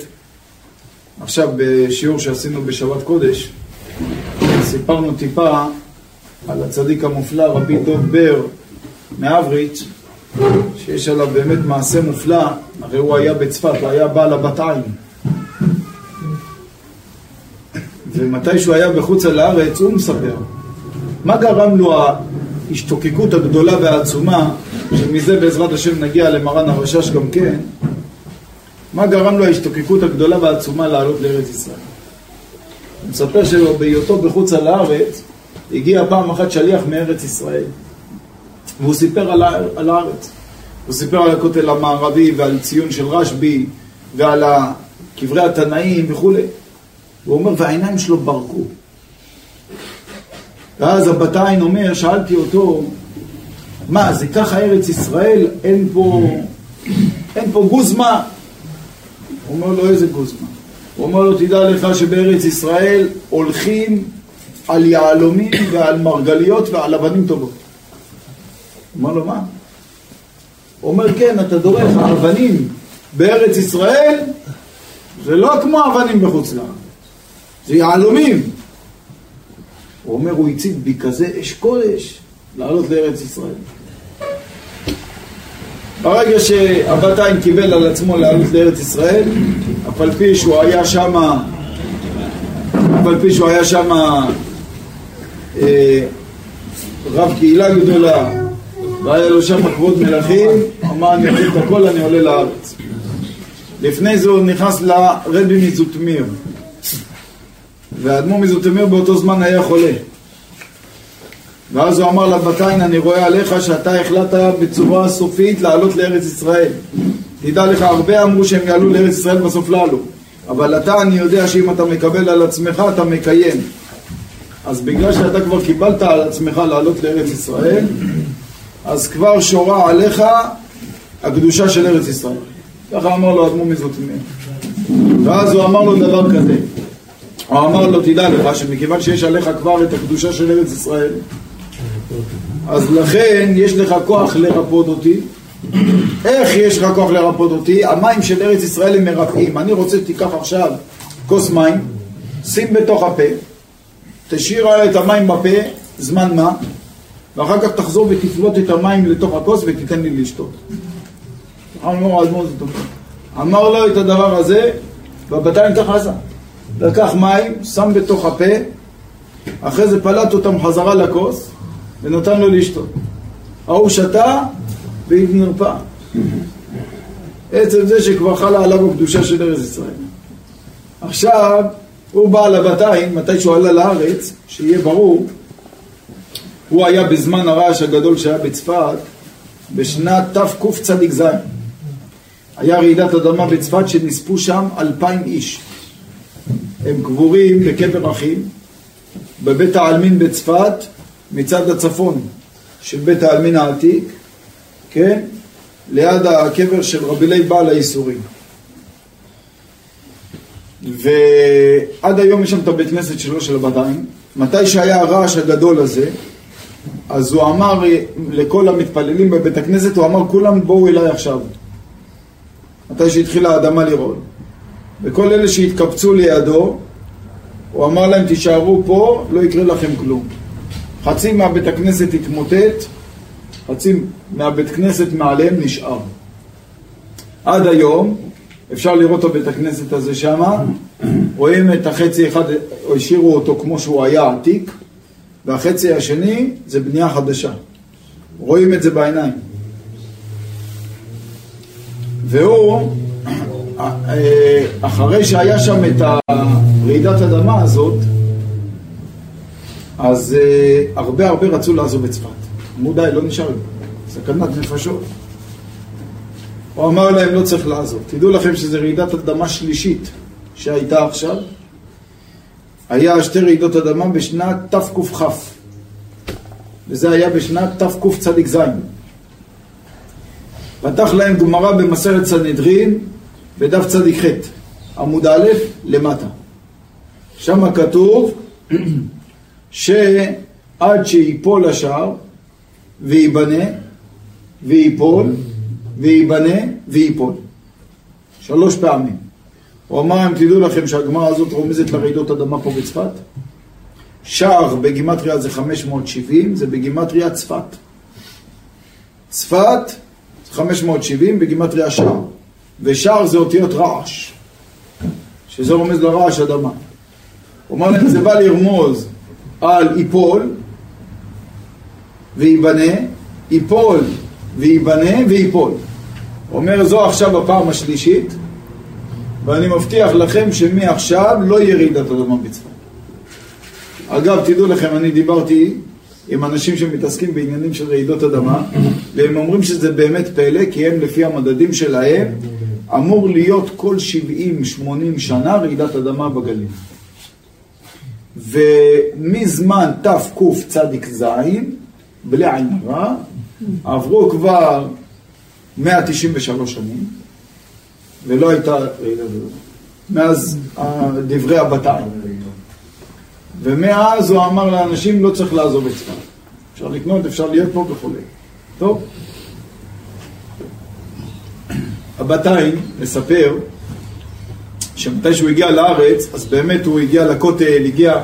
S1: עכשיו בשיעור שעשינו בשבת קודש, סיפרנו טיפה על הצדיק המופלא רבי דוב בר מאבריץ', שיש עליו באמת מעשה מופלא, הרי הוא היה בצפת, היה בעל הבת עין. ומתי שהוא היה בחוץ על הארץ, הוא מספר. מה גרם לו ההשתוקקות הגדולה והעצומה, שמזה בעזרת השם נגיע למרן הרשש גם כן, מה גרם לו ההשתוקקות הגדולה והעצומה לעלות לארץ ישראל? הוא מספר שבהיותו בחוץ על הארץ, הגיע פעם אחת שליח מארץ ישראל, והוא סיפר על, הארץ. הוא סיפר על הכותל המערבי ועל ציון של רשב"י ועל קברי התנאים וכולי. הוא אומר, והעיניים שלו ברקו. ואז הבת עין אומר, שאלתי אותו, מה, זה ככה ארץ ישראל? אין פה, אין פה גוזמה? הוא אומר לו, איזה גוזמה? הוא אומר לו, תדע לך שבארץ ישראל הולכים על יהלומים ועל מרגליות ועל אבנים טובות. הוא אומר לו, מה? הוא אומר, כן, אתה דורך, האבנים בארץ ישראל זה לא כמו אבנים בחוץ לארץ, זה יהלומים. הוא אומר, הוא הציג בי כזה אש קודש לעלות לארץ ישראל. ברגע שהבת עין קיבל על עצמו לעלות לארץ ישראל, אף על פי שהוא היה שם, אף על פי שהוא היה שם אה, רב קהילה גדולה, והיה לו שם כבוד מלכים, אמר אני אוהב את הכל, אני עולה לארץ. לפני זה הוא נכנס לרבי מזוטמיר, והאדמו"ר מזוטמיר באותו זמן היה חולה. ואז הוא אמר לבתיין, אני רואה עליך שאתה החלטת בצורה סופית לעלות לארץ ישראל. תדע לך, הרבה אמרו שהם יעלו לארץ ישראל, בסוף לא עלו. אבל אתה, אני יודע שאם אתה מקבל על עצמך, אתה מקיים. אז בגלל שאתה כבר קיבלת על עצמך לעלות לארץ ישראל, אז כבר שורה עליך הקדושה של ארץ ישראל. ככה אמר לו אדמו מזוטמיר. ואז הוא אמר לו דבר כזה. הוא אמר לו, תדע לך שמכיוון שיש עליך כבר את הקדושה של ארץ ישראל, אז לכן יש לך כוח לרפות אותי. איך יש לך כוח לרפות אותי? המים של ארץ ישראל הם מרפאים. אני רוצה שתיקח עכשיו כוס מים, שים בתוך הפה, תשאיר את המים בפה, זמן מה, ואחר כך תחזור ותפלוט את המים לתוך הכוס ותיתן לי לשתות. אמר האדמו"ר זאת אומרת. אמר לו את הדבר הזה, והבתיים ככה עשה. לקח מים, שם בתוך הפה, אחרי זה פלט אותם חזרה לכוס, ונתן לו לשתות. ההוא שתה והתנרפא. עצם זה שכבר חלה עליו הקדושה של ארץ ישראל. עכשיו, הוא בא לבתיים, מתי שהוא עלה לארץ, שיהיה ברור, הוא היה בזמן הרעש הגדול שהיה בצפת, בשנת תקצ"ז. היה רעידת אדמה בצפת שנספו שם אלפיים איש. הם קבורים בקבר אחים, בבית העלמין בצפת, מצד הצפון של בית העלמין העתיק, כן? ליד הקבר של רבי לוי בעל הייסורים. ועד היום יש שם את הבית כנסת שלו של הבתיים. מתי שהיה הרעש הגדול הזה, אז הוא אמר לכל המתפללים בבית הכנסת, הוא אמר כולם בואו אליי עכשיו. מתי שהתחילה האדמה לרעוד. וכל אלה שהתקבצו לידו, הוא אמר להם תישארו פה, לא יקרה לכם כלום. חצי מהבית הכנסת התמוטט, חצי מהבית כנסת מעליהם נשאר. עד היום, אפשר לראות את הבית הכנסת הזה שם, רואים את החצי אחד, השאירו אותו כמו שהוא היה עתיק, והחצי השני זה בנייה חדשה. רואים את זה בעיניים. והוא, אחרי שהיה שם את הרעידת אדמה הזאת, אז הרבה הרבה רצו לעזוב את צפת. אמרו די, לא נשאר, סכנת נפשות. הוא אמר להם, לא צריך לעזוב. תדעו לכם שזו רעידת אדמה שלישית שהייתה עכשיו. היה שתי רעידות אדמה בשנת תקכ"ח, וזה היה בשנת תקצ"ז. פתח להם גמרא במסרת סנהדרין, בדף צדיק ח', עמוד א', למטה. שם כתוב שעד שיפול השער וייבנה וייפול וייבנה וייפול. שלוש פעמים. הוא אמר, אם תדעו לכם שהגמרא הזאת רומזת לרעידות אדמה פה בצפת, שער בגימטריה זה 570, זה בגימטריה צפת. צפת 570 בגימטריה שער, ושער זה אותיות רעש, שזה רומז לרעש אדמה. הוא אמר להם, זה בא לרמוז על ייפול וייבנה, ייפול וייבנה וייפול. הוא אומר, זו עכשיו הפעם השלישית, ואני מבטיח לכם שמעכשיו לא יהיה רעידת אדמה בצפת. אגב, תדעו לכם, אני דיברתי עם אנשים שמתעסקים בעניינים של רעידות אדמה, והם אומרים שזה באמת פלא, כי הם לפי המדדים שלהם, אמור להיות כל 70-80 שנה רעידת אדמה בגליל. ומזמן תקצ"ז, בלי עין הרע, עברו כבר 193 שנים, ולא הייתה רעידת אדמה. מאז דברי הבתיים. ומאז הוא אמר לאנשים לא צריך לעזוב את צפת. אפשר לקנות, אפשר להיות פה וכולי. טוב. הבתיים מספר שמתי שהוא הגיע לארץ, אז באמת הוא הגיע לכותל, הגיע,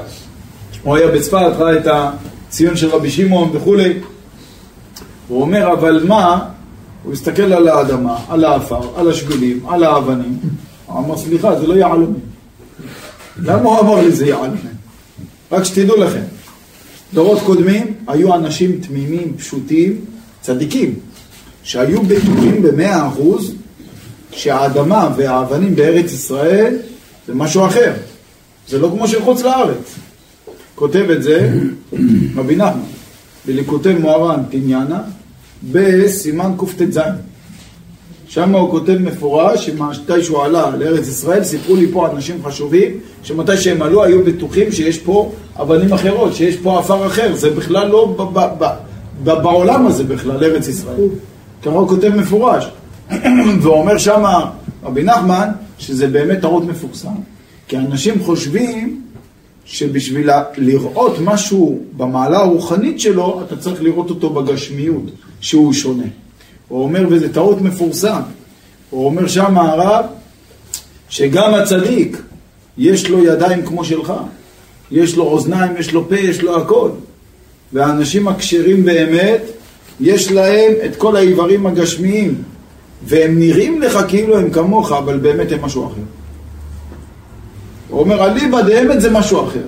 S1: הוא היה בצפת, ראה את הציון של רבי שמעון וכולי. הוא אומר, אבל מה? הוא הסתכל על האדמה, על האפר, על השבילים, על האבנים. הוא אמר, סליחה, זה לא יעלומים. למה הוא אמר לי זה יעלומים? רק שתדעו לכם, דורות קודמים היו אנשים תמימים, פשוטים, צדיקים, שהיו בטוחים במאה אחוז שהאדמה והאבנים בארץ ישראל זה משהו אחר. זה לא כמו של חוץ לארץ. כותב את זה רבי נחמן, בליקוטי מוהר"ן תניאנה, בסימן קט"ז. שם הוא כותב מפורש שמתי שהוא עלה לארץ ישראל, סיפרו לי פה אנשים חשובים, שמתי שהם עלו היו בטוחים שיש פה אבנים אחרות, שיש פה עפר אחר, זה בכלל לא ב- ב- ב- ב- בעולם הזה בכלל, ארץ ישראל. ככה הוא כותב מפורש. ואומר שם רבי נחמן, שזה באמת טעות מפורסם. כי אנשים חושבים שבשביל לראות משהו במעלה הרוחנית שלו, אתה צריך לראות אותו בגשמיות, שהוא שונה. הוא אומר, וזה טעות מפורסם, הוא אומר שם הרב, שגם הצדיק, יש לו ידיים כמו שלך, יש לו אוזניים, יש לו פה, יש לו הכל. והאנשים הכשרים באמת, יש להם את כל האיברים הגשמיים, והם נראים לך כאילו הם כמוך, אבל באמת הם משהו אחר. הוא אומר, אליבא דאמת זה משהו אחר.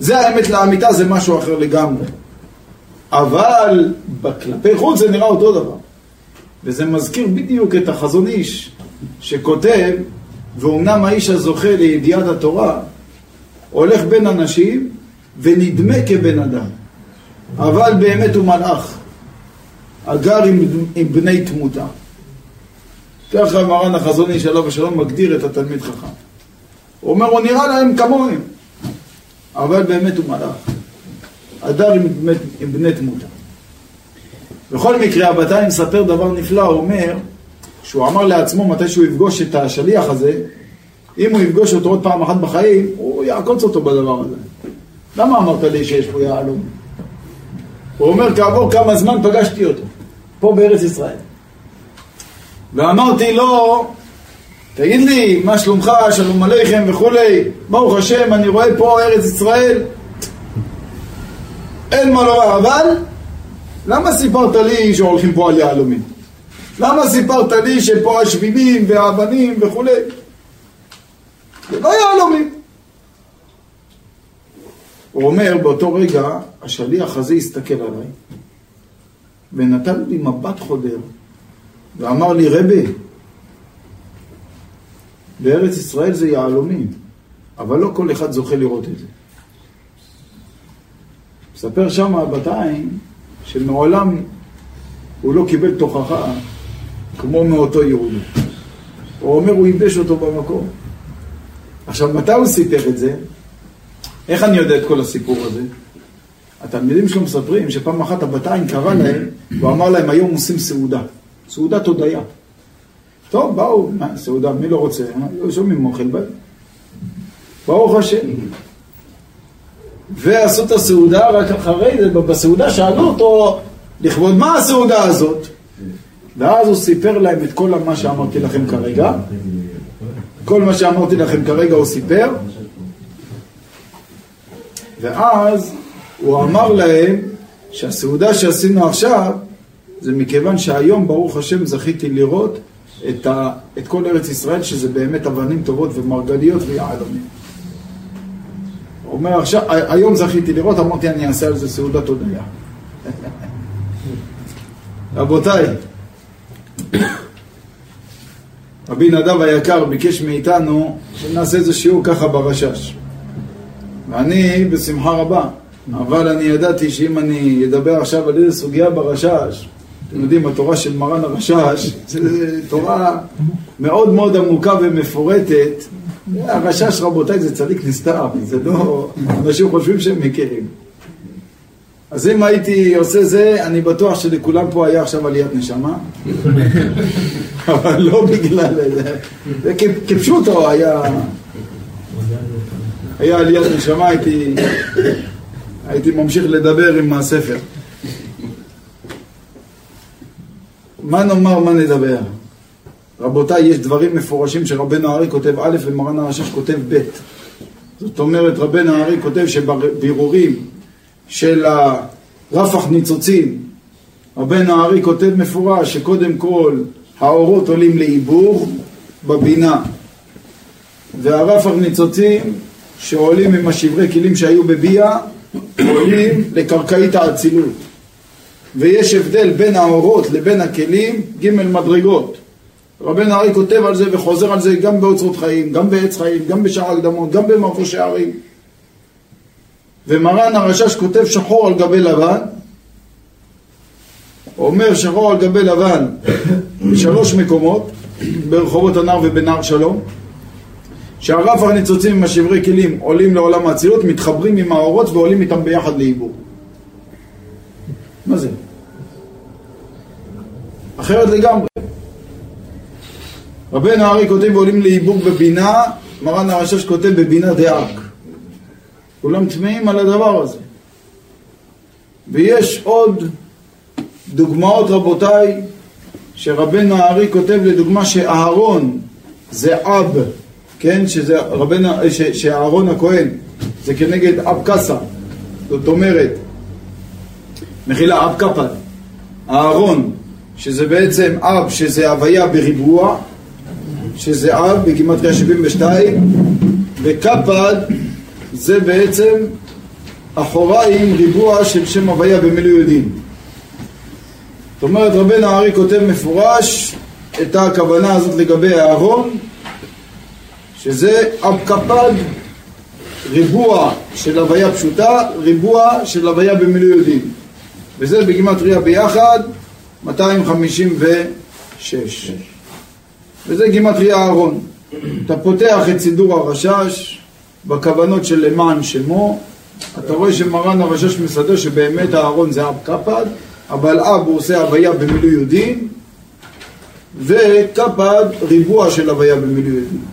S1: זה האמת לאמיתה, זה משהו אחר לגמרי. אבל כלפי חוץ זה נראה אותו דבר. וזה מזכיר בדיוק את החזון איש שכותב, ואומנם האיש הזוכה לידיעת התורה הולך בין אנשים ונדמה כבן אדם, אבל באמת הוא מלאך, הגר עם, עם בני תמותה. ככה מרן החזון איש עליו השלום מגדיר את התלמיד חכם. הוא אומר, הוא נראה להם כמוהם, אבל באמת הוא מלאך. הדר עם, עם בני תמותה. בכל מקרה, הבתאי מספר דבר נפלא, הוא אומר, שהוא אמר לעצמו מתי שהוא יפגוש את השליח הזה, אם הוא יפגוש אותו עוד פעם אחת בחיים, הוא יעקוץ אותו בדבר הזה. למה אמרת לי שיש פה יהלום? הוא אומר, כעבור כמה זמן פגשתי אותו, פה בארץ ישראל. ואמרתי לו, תגיד לי, מה שלומך, שלום עליכם וכולי, ברוך השם, אני רואה פה ארץ ישראל, אין מה לומר, אבל למה סיפרת לי שהולכים פה על יהלומים? למה סיפרת לי שפה השבילים והאבנים וכולי? זה לא יהלומים. הוא אומר, באותו רגע, השליח הזה הסתכל עליי ונתן לי מבט חודר ואמר לי, רבי, בארץ ישראל זה יהלומים, אבל לא כל אחד זוכה לראות את זה. מספר שם הבתיים שמעולם הוא לא קיבל תוכחה כמו מאותו יהודי. הוא אומר, הוא ייבש אותו במקום. עכשיו, מתי הוא סיפר את זה? איך אני יודע את כל הסיפור הזה? התלמידים שלו מספרים שפעם אחת הבתיים קרא להם, הוא אמר להם, היום עושים סעודה. סעודת הודיה. טוב, באו, מה, סעודה, מי לא רוצה? שומעים אוכל בהם. ברוך השם. ועשו את הסעודה, רק אחרי זה, בסעודה שאלו אותו, לכבוד מה הסעודה הזאת? ואז הוא סיפר להם את כל מה שאמרתי לכם כרגע. כל מה שאמרתי לכם כרגע הוא סיפר. ואז הוא אמר להם שהסעודה שעשינו עכשיו זה מכיוון שהיום ברוך השם זכיתי לראות את, ה, את כל ארץ ישראל שזה באמת אבנים טובות ומרגליות ויהלומים. אומר עכשיו, היום זכיתי לראות, אמרתי אני אעשה על זה סעודת הודיה. רבותיי, רבי נדב היקר ביקש מאיתנו שנעשה איזה שיעור ככה ברשש. ואני בשמחה רבה, אבל אני ידעתי שאם אני אדבר עכשיו על איזה סוגיה ברשש, אתם יודעים, התורה של מרן הרשש, זו תורה מאוד מאוד עמוקה ומפורטת. הרשש, רבותיי, זה צדיק נסתר, זה לא... אנשים חושבים שהם מכירים. אז אם הייתי עושה זה, אני בטוח שלכולם פה היה עכשיו עליית נשמה. אבל לא בגלל זה. כפשוטו היה... היה עליית נשמה, הייתי, הייתי ממשיך לדבר עם הספר. מה נאמר, מה נדבר? רבותיי, יש דברים מפורשים שרבנו הארי כותב א' ומרן הרשש כותב ב'. זאת אומרת, רבנו הארי כותב שבירורים של הרפח ניצוצים, רבנו הארי כותב מפורש שקודם כל האורות עולים לעיבור בבינה, והרפח ניצוצים שעולים עם השברי כלים שהיו בביאה, עולים לקרקעית האצילות. ויש הבדל בין האורות לבין הכלים, ג' מדרגות. רבנו ארי כותב על זה וחוזר על זה גם באוצרות חיים, גם בעץ חיים, גם בשער הקדמות, גם במרפו שערים. ומרן הרשש כותב שחור על גבי לבן, אומר שחור על גבי לבן בשלוש מקומות, ברחובות הנער ובנער שלום, שהרף הניצוצים עם השברי כלים עולים לעולם האצילות, מתחברים עם האורות ועולים איתם ביחד לעיבור. מה זה? אחרת לגמרי. רבנו הארי כותב ועולים לעיבור בבינה, מרן הרשש כותב בבינה דאק. כולם טמאים על הדבר הזה. ויש עוד דוגמאות רבותיי, שרבנו הארי כותב לדוגמה שאהרון זה אב, כן, שזה רבנו, שאהרון הכהן זה כנגד אב קסה, זאת אומרת, מחילה, אב קפד, אהרון שזה בעצם אב, שזה הוויה בריבוע, שזה אב בגימטריה 72, וקפד זה בעצם אחוריים ריבוע של שם הוויה במילוי יודעים. זאת אומרת רבנו הארי כותב מפורש את הכוונה הזאת לגבי אהרון שזה אב קפד ריבוע של הוויה פשוטה, ריבוע של הוויה במילוי יודעים וזה בגימטריה ביחד 256 וזה גימטריה אהרון. אתה פותח את סידור הרשש בכוונות של למען שמו. אתה רואה שמרן הרשש מסדר שבאמת אהרון זה אב קפד אבל אב הוא עושה הוויה במילוי יודעים וקפד ריבוע של הוויה במילוי יודעים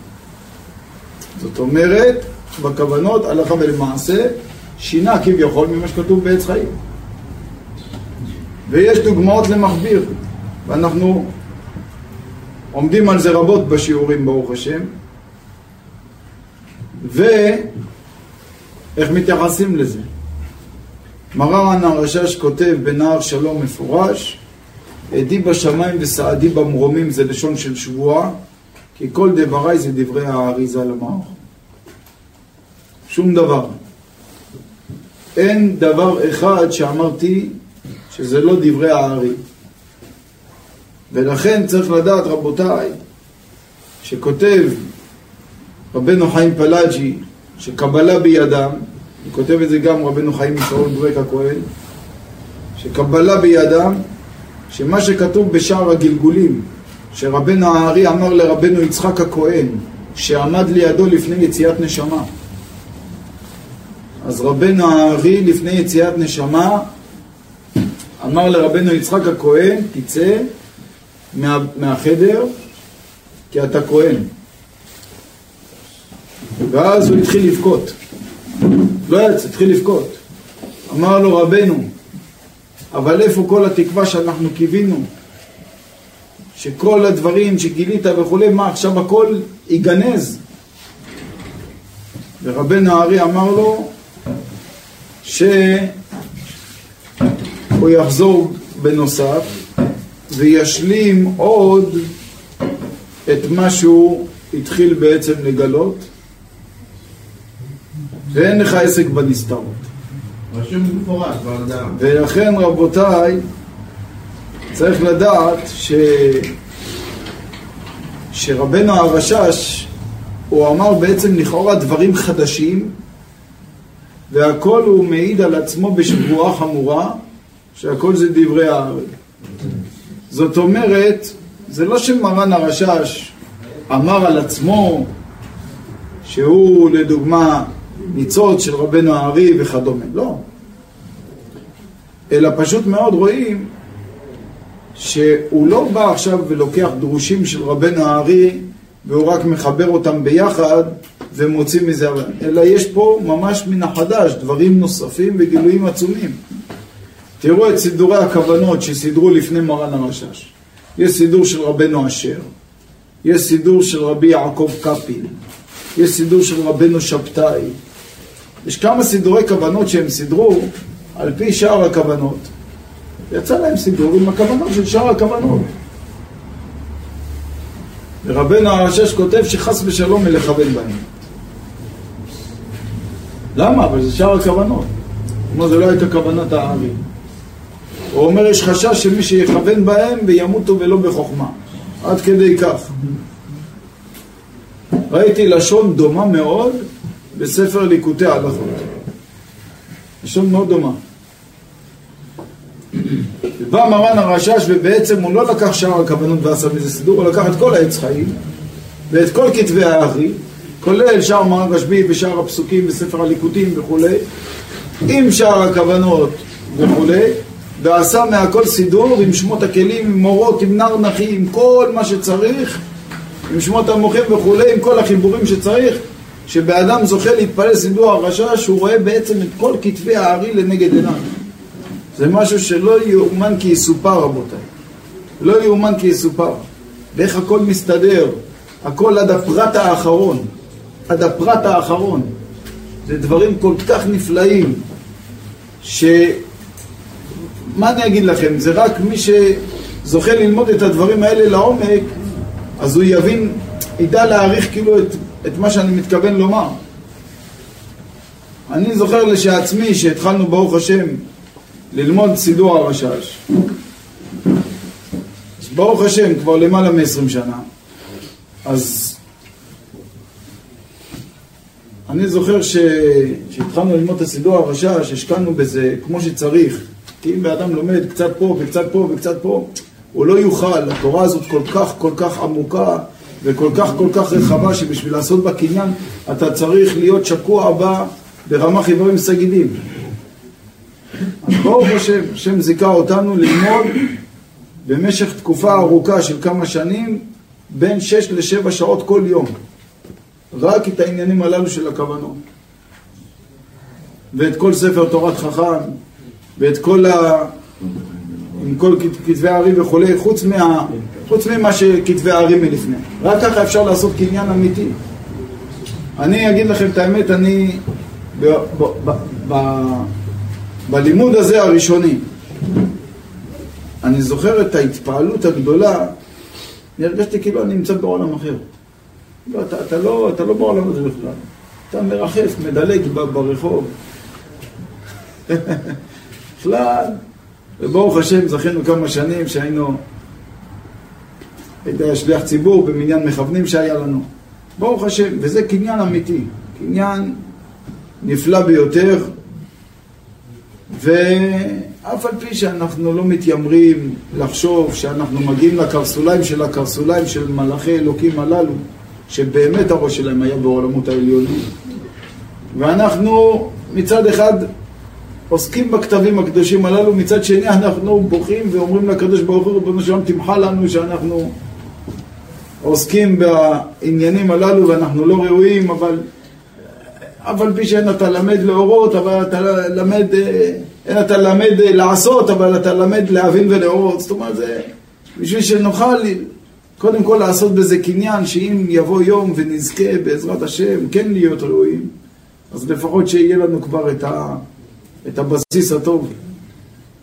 S1: זאת אומרת בכוונות הלכה ולמעשה שינה כביכול ממה שכתוב בעץ חיים ויש דוגמאות למכביר. ואנחנו עומדים על זה רבות בשיעורים ברוך השם. ואיך מתייחסים לזה? מרן הרשש כותב בנהר שלום מפורש עדי בשמיים וסעדי במרומים זה לשון של שבועה כי כל דבריי זה דברי האריזה למערכות שום דבר. אין דבר אחד שאמרתי שזה לא דברי הארי. ולכן צריך לדעת, רבותיי, שכותב רבנו חיים פלאג'י, שקבלה בידם, וכותב את זה גם רבנו חיים ישראל ברק הכהן, שקבלה בידם, שמה שכתוב בשער הגלגולים, שרבנו הארי אמר לרבנו יצחק הכהן, שעמד לידו לפני יציאת נשמה, אז רבנו הארי לפני יציאת נשמה אמר לרבנו יצחק הכהן, תצא מה, מהחדר כי אתה כהן. ואז הוא התחיל לבכות. לא יצא, התחיל לבכות. אמר לו רבנו, אבל איפה כל התקווה שאנחנו קיווינו? שכל הדברים שגילית וכולי, מה עכשיו הכל ייגנז? ורבנו הארי אמר לו, שהוא יחזור בנוסף וישלים עוד את מה שהוא התחיל בעצם לגלות ואין לך עסק בנסתרות.
S2: רשום במפורש, באדם.
S1: ולכן רבותיי, צריך לדעת ש... שרבנו הרשש, הוא אמר בעצם לכאורה דברים חדשים והכל הוא מעיד על עצמו בשבועה חמורה, שהכל זה דברי הארץ. זאת אומרת, זה לא שמרן הרשש אמר על עצמו שהוא לדוגמה ניצוץ של רבנו הארי וכדומה, לא. אלא פשוט מאוד רואים שהוא לא בא עכשיו ולוקח דרושים של רבנו הארי והוא רק מחבר אותם ביחד ומוציא מזה, אלא יש פה ממש מן החדש דברים נוספים וגילויים עצומים. תראו את סידורי הכוונות שסידרו לפני מרן הרשש. יש סידור של רבנו אשר, יש סידור של רבי יעקב קפיל, יש סידור של רבנו שבתאי. יש כמה סידורי כוונות שהם סידרו על פי שאר הכוונות. יצא להם סידור עם הכוונות של שאר הכוונות. ורבנו הרשש כותב שחס ושלום מלכוון בהם. למה? אבל זה שאר הכוונות. כלומר, זה לא הייתה כוונת הארי. הוא אומר, יש חשש שמי שיכוון בהם וימותו ולא בחוכמה. עד כדי כך. ראיתי לשון דומה מאוד בספר ליקוטי הלכות. לשון מאוד דומה. בא מרן הרשש ובעצם הוא לא לקח שאר הכוונות ועשה מזה סידור, הוא לקח את כל העץ חיים ואת כל כתבי הארי כולל שאר מרן רשב"י ושאר הפסוקים בספר הליקוטים וכולי, עם שאר הכוונות וכולי, ועשה מהכל סידור עם שמות הכלים, עם מורות, עם נר נחי, עם כל מה שצריך, עם שמות המוחים וכולי, עם כל החיבורים שצריך, שבאדם זוכה להתפלל סידור הרשע, שהוא רואה בעצם את כל כתבי הארי לנגד עיניו. זה משהו שלא יאומן כי יסופר רבותיי. לא יאומן כי יסופר. ואיך הכל מסתדר, הכל עד הפרט האחרון. עד הפרט האחרון. זה דברים כל כך נפלאים, ש... מה אני אגיד לכם, זה רק מי זוכה ללמוד את הדברים האלה לעומק, אז הוא יבין, ידע להעריך כאילו את, את מה שאני מתכוון לומר. אני זוכר לשעצמי שהתחלנו ברוך השם ללמוד סידור הרשש. ברוך השם, כבר למעלה מ-20 שנה. אז אני זוכר שהתחלנו ללמוד את הסידור הרשש, השקענו בזה כמו שצריך. כי אם באדם לומד קצת פה וקצת פה וקצת פה, הוא לא יוכל. התורה הזאת כל כך כל כך עמוקה וכל כך כל כך רחבה, שבשביל לעשות בה קניין אתה צריך להיות שקוע בה ברמה חיבורים סגידים. אז ברוך השם, השם זיכה אותנו ללמוד במשך תקופה ארוכה של כמה שנים, בין שש לשבע שעות כל יום. רק את העניינים הללו של הכוונות. ואת כל ספר תורת חכם, ואת כל ה... עם כל כתבי הארי וכולי, חוץ, מה... חוץ ממה שכתבי הארי מלפני. רק ככה אפשר לעשות קניין אמיתי. אני אגיד לכם את האמת, אני ב... ב... ב... ב... בלימוד הזה הראשוני, אני זוכר את ההתפעלות הגדולה, אני הרגשתי כאילו אני נמצא בעולם אחר. לא, אתה, אתה, לא, אתה לא בעולם הזה בכלל. אתה מרחף, מדלג ברחוב. בכלל, וברוך השם זכינו כמה שנים שהיינו, הייתי שליח ציבור במניין מכוונים שהיה לנו. ברוך השם, וזה קניין אמיתי, קניין נפלא ביותר, ואף על פי שאנחנו לא מתיימרים לחשוב שאנחנו מגיעים לקרסוליים של הקרסוליים של מלאכי אלוקים הללו, שבאמת הראש שלהם היה בעולמות העליונים, ואנחנו מצד אחד עוסקים בכתבים הקדושים הללו, מצד שני אנחנו בוכים ואומרים לקדוש ברוך הוא, ריבונו שלום, תמחה לנו שאנחנו עוסקים בעניינים הללו ואנחנו לא ראויים, אבל אף על פי שאין אתה למד להורות, אבל אתה למד, אין אתה למד לעשות, אבל אתה למד להבין ולהורות. זאת אומרת, זה בשביל שנוכל קודם כל לעשות בזה קניין, שאם יבוא יום ונזכה בעזרת השם כן להיות ראויים, אז לפחות שיהיה לנו כבר את, ה, את הבסיס הטוב,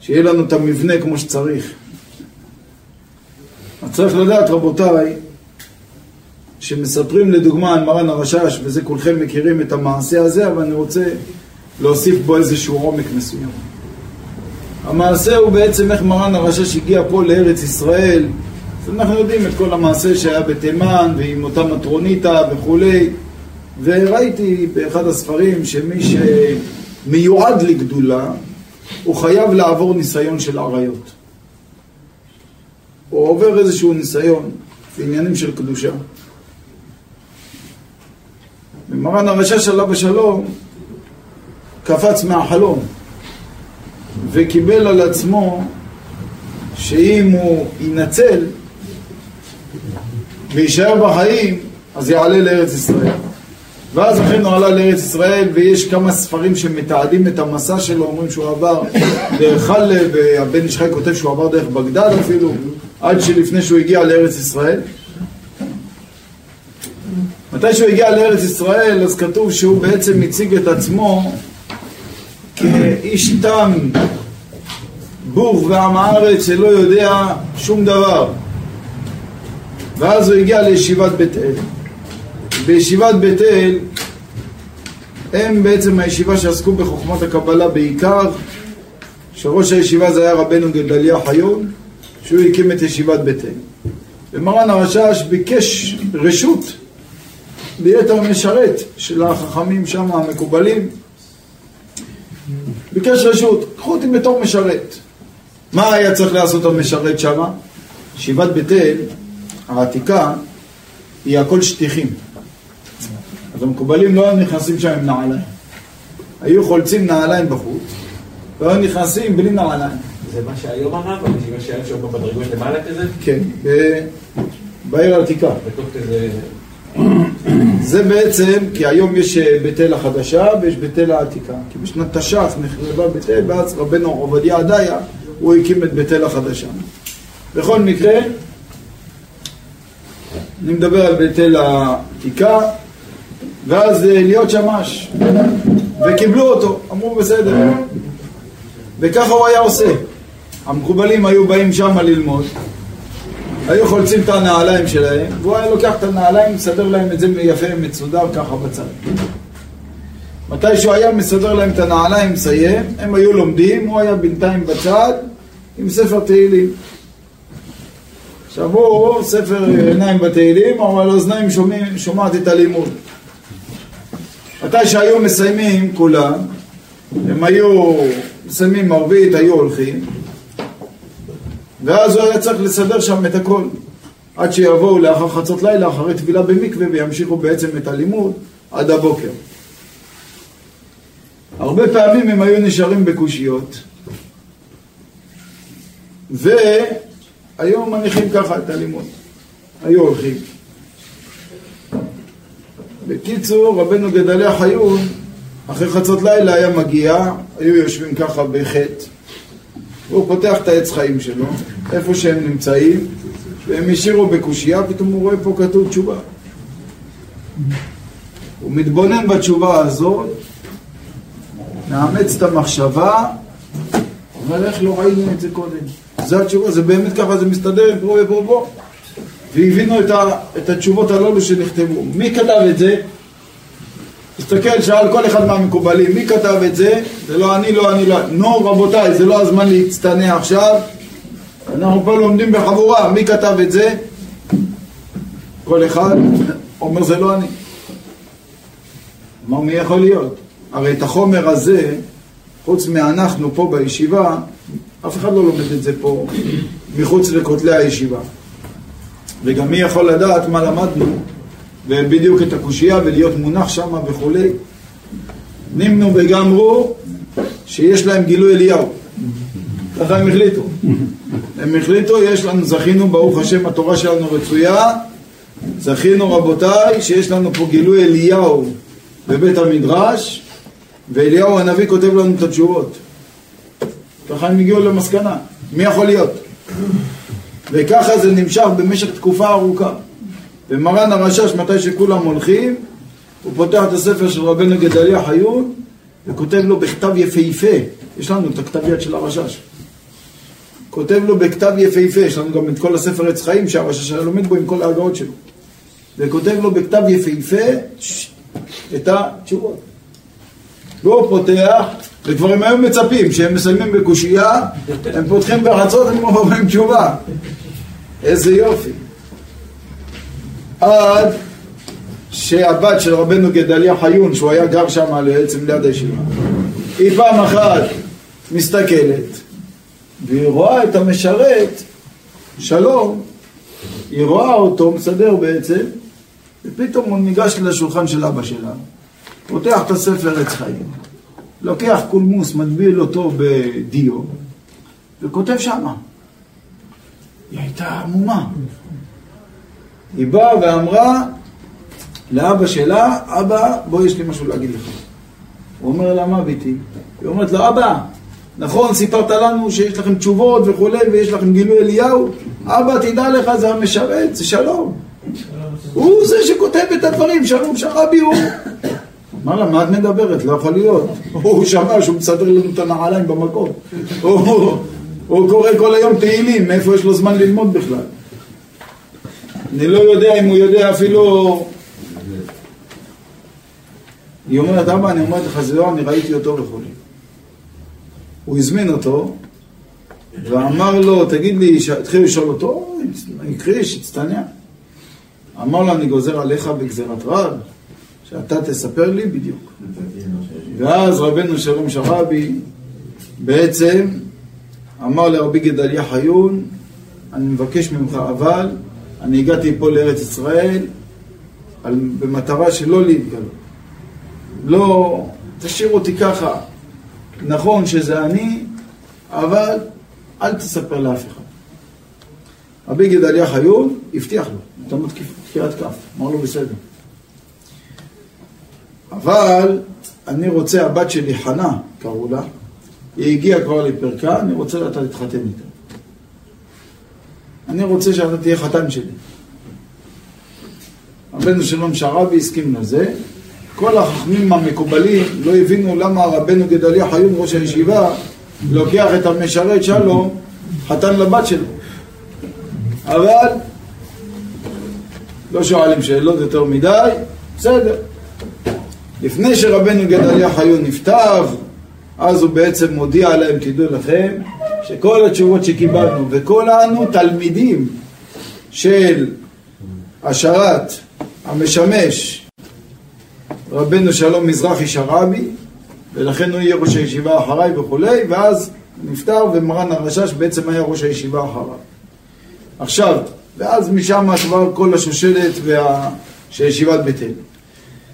S1: שיהיה לנו את המבנה כמו שצריך. אז צריך לדעת, רבותיי, שמספרים לדוגמה על מרן הרשש, וזה כולכם מכירים את המעשה הזה, אבל אני רוצה להוסיף בו איזשהו עומק מסוים. המעשה הוא בעצם איך מרן הרשש הגיע פה לארץ ישראל. אז אנחנו יודעים את כל המעשה שהיה בתימן, ועם אותה מטרוניתא וכולי, וראיתי באחד הספרים שמי שמיועד לגדולה, הוא חייב לעבור ניסיון של עריות. הוא עובר איזשהו ניסיון בעניינים של קדושה. ומרן הרשש עליו השלום קפץ מהחלום וקיבל על עצמו שאם הוא ינצל ויישאר בחיים, אז יעלה לארץ ישראל. ואז אכן הוא עלה לארץ ישראל, ויש כמה ספרים שמתעדים את המסע שלו, אומרים שהוא עבר דרך חלב, והבן איש חי כותב שהוא עבר דרך בגדד אפילו, עד שלפני שהוא הגיע לארץ ישראל. מתי שהוא הגיע לארץ ישראל, אז כתוב שהוא בעצם הציג את עצמו כאיש תם, בור ועם הארץ שלא יודע שום דבר. ואז הוא הגיע לישיבת בית אל. בישיבת בית אל הם בעצם הישיבה שעסקו בחוכמת הקבלה בעיקר, שראש הישיבה זה היה רבנו גדליה חיון, שהוא הקים את ישיבת בית אל. ומרן הרשש ביקש רשות להיות המשרת של החכמים שם המקובלים. ביקש רשות, קחו אותי בתור משרת. מה היה צריך לעשות המשרת שם? ישיבת בית אל, העתיקה, היא הכל שטיחים. אז המקובלים לא היו נכנסים שם עם נעליים. היו חולצים נעליים בחוץ, והיו נכנסים בלי נעליים.
S3: זה מה שהיום הרב, מה שהיה שם בדרגות למעלה כזה?
S1: כן, בעיר העתיקה.
S3: בתוך כזה...
S1: זה בעצם, כי היום יש אה, בית אל החדשה ויש בית אל העתיקה. כי בשנת תש"ח נחרבה בית אל, ואז רבנו עובדיה עדיה, הוא הקים את בית אל החדשה. בכל מקרה, אני מדבר על בית אל העתיקה, ואז אה, להיות שמש. וקיבלו אותו, אמרו בסדר. וככה הוא היה עושה. המקובלים היו באים שם ללמוד, היו חולצים את הנעליים שלהם, והוא היה לוקח את הנעליים, מסדר להם את זה יפה, מצודר ככה בצד. מתי שהוא היה מסדר להם את הנעליים, מסיים, הם היו לומדים, הוא היה בינתיים בצד עם ספר תהילים. עכשיו הוא, ספר עיניים בתהילים, אבל האוזניים שומעת את הלימוד. מתי שהיו מסיימים כולם, הם היו מסיימים ערבית, היו הולכים, ואז הוא היה צריך לסדר שם את הכל. עד שיבואו לאחר חצות לילה, אחרי טבילה במקווה, וימשיכו בעצם את הלימוד עד הבוקר. הרבה פעמים הם היו נשארים בקושיות, והיו מניחים ככה את הלימוד. היו הולכים. בקיצור, רבנו גדליה חיון, אחרי חצות לילה היה מגיע, היו יושבים ככה בחטא, והוא פותח את העץ חיים שלו, איפה שהם נמצאים, והם השאירו בקושייה, פתאום הוא רואה פה כתוב תשובה. הוא מתבונן בתשובה הזאת, מאמץ את המחשבה, אומר איך לא ראינו את זה קודם. זה התשובה, זה באמת ככה, זה מסתדר עם ופה ופה. והבינו את, ה, את התשובות הללו שנכתבו. מי כתב את זה? תסתכל, שאל כל אחד מהמקובלים, מי כתב את זה? זה לא אני, לא אני, לא... נו רבותיי, זה לא הזמן להצטנע עכשיו. אנחנו פה לומדים בחבורה, מי כתב את זה? כל אחד אומר זה לא אני. אמר מי יכול להיות? הרי את החומר הזה, חוץ מאנחנו פה בישיבה, אף אחד לא לומד את זה פה מחוץ לכותלי הישיבה. וגם מי יכול לדעת מה למדנו, ובדיוק את הקושייה ולהיות מונח שם וכולי. נמנו וגמרו שיש להם גילוי אליהו. ככה הם החליטו. הם החליטו, יש לנו, זכינו, ברוך השם, התורה שלנו רצויה. זכינו רבותיי, שיש לנו פה גילוי אליהו בבית המדרש, ואליהו הנביא כותב לנו את התשובות. ככה הם הגיעו למסקנה. מי יכול להיות? וככה זה נמשך במשך תקופה ארוכה. ומרן הרשש, מתי שכולם הולכים, הוא פותח את הספר של רבנו גדליה חיון, וכותב לו בכתב יפהפה, יש לנו את הכתב יד של הרשש. כותב לו בכתב יפהפה, יש לנו גם את כל הספר עץ חיים שהרשש היה לומד בו עם כל ההגאות שלו. וכותב לו בכתב יפהפה את התשובות. והוא פותח, וכבר הם היו מצפים שהם מסיימים בקושייה, הם פותחים בחצות, הם אומרים תשובה. איזה יופי. עד שהבת של רבנו גדליה חיון, שהוא היה גר שם בעצם ליד הישיבה, היא פעם אחת מסתכלת, והיא רואה את המשרת, שלום, היא רואה אותו מסדר בעצם, ופתאום הוא ניגש לשולחן של אבא שלה, פותח את הספר עץ חיים, לוקח קולמוס, מטביל אותו בדיו, וכותב שמה. היא הייתה עמומה. היא באה ואמרה לאבא שלה, אבא, בוא יש לי משהו להגיד לך. הוא אומר לה, מה ביתי? היא אומרת לו, אבא, נכון, סיפרת לנו שיש לכם תשובות וכולי, ויש לכם גילוי אליהו, אבא, תדע לך, זה המשרת, זה שלום. הוא זה שכותב את הדברים, שלום שרבי הוא. לה, מה את מדברת? לא יכול להיות. הוא שמע שהוא מסדר לנו את הנעליים במקום. הוא קורא כל היום תהילים, מאיפה יש לו זמן ללמוד בכלל? אני לא יודע אם הוא יודע אפילו... היא אומרת, אבא, אני אומרת לך, זה לא, אני ראיתי אותו וכו'. הוא הזמין אותו, ואמר לו, תגיד לי, התחיל לשאול אותו, הכחיש, הצטנע. אמר לו, אני גוזר עליך בגזירת רב, שאתה תספר לי בדיוק. ואז רבנו שלום שרבי בעצם אמר לרבי גדליה חיון, אני מבקש ממך, אבל אני הגעתי פה לארץ ישראל על, במטרה שלא להתגלות. לא, תשאיר אותי ככה. נכון שזה אני, אבל אל תספר לאף אחד. רבי גדליה חיון הבטיח לו, תמות תקיעת כף, אמר לו בסדר. אבל אני רוצה, הבת שלי חנה, קראו לה, היא הגיעה כבר לפרקה, אני רוצה שאתה תתחתן איתה. אני רוצה שאתה תהיה חתן שלי. רבנו שלום שהרבי הסכים לזה. כל החכמים המקובלים לא הבינו למה רבנו גדליה חיום ראש הישיבה לוקח את המשרת שלום חתן לבת שלו. אבל לא שואלים שאלות יותר מדי, בסדר. לפני שרבנו גדליה חיון נפטר, אז הוא בעצם מודיע להם, תדעו לכם, שכל התשובות שקיבלנו וכל אנו תלמידים של השרת המשמש רבנו שלום מזרחי שרעבי ולכן הוא יהיה ראש הישיבה אחריי וכולי ואז נפטר ומרן הרשש בעצם היה ראש הישיבה אחריו. עכשיו, ואז משם כבר כל השושלת וה... של ישיבת בית אל.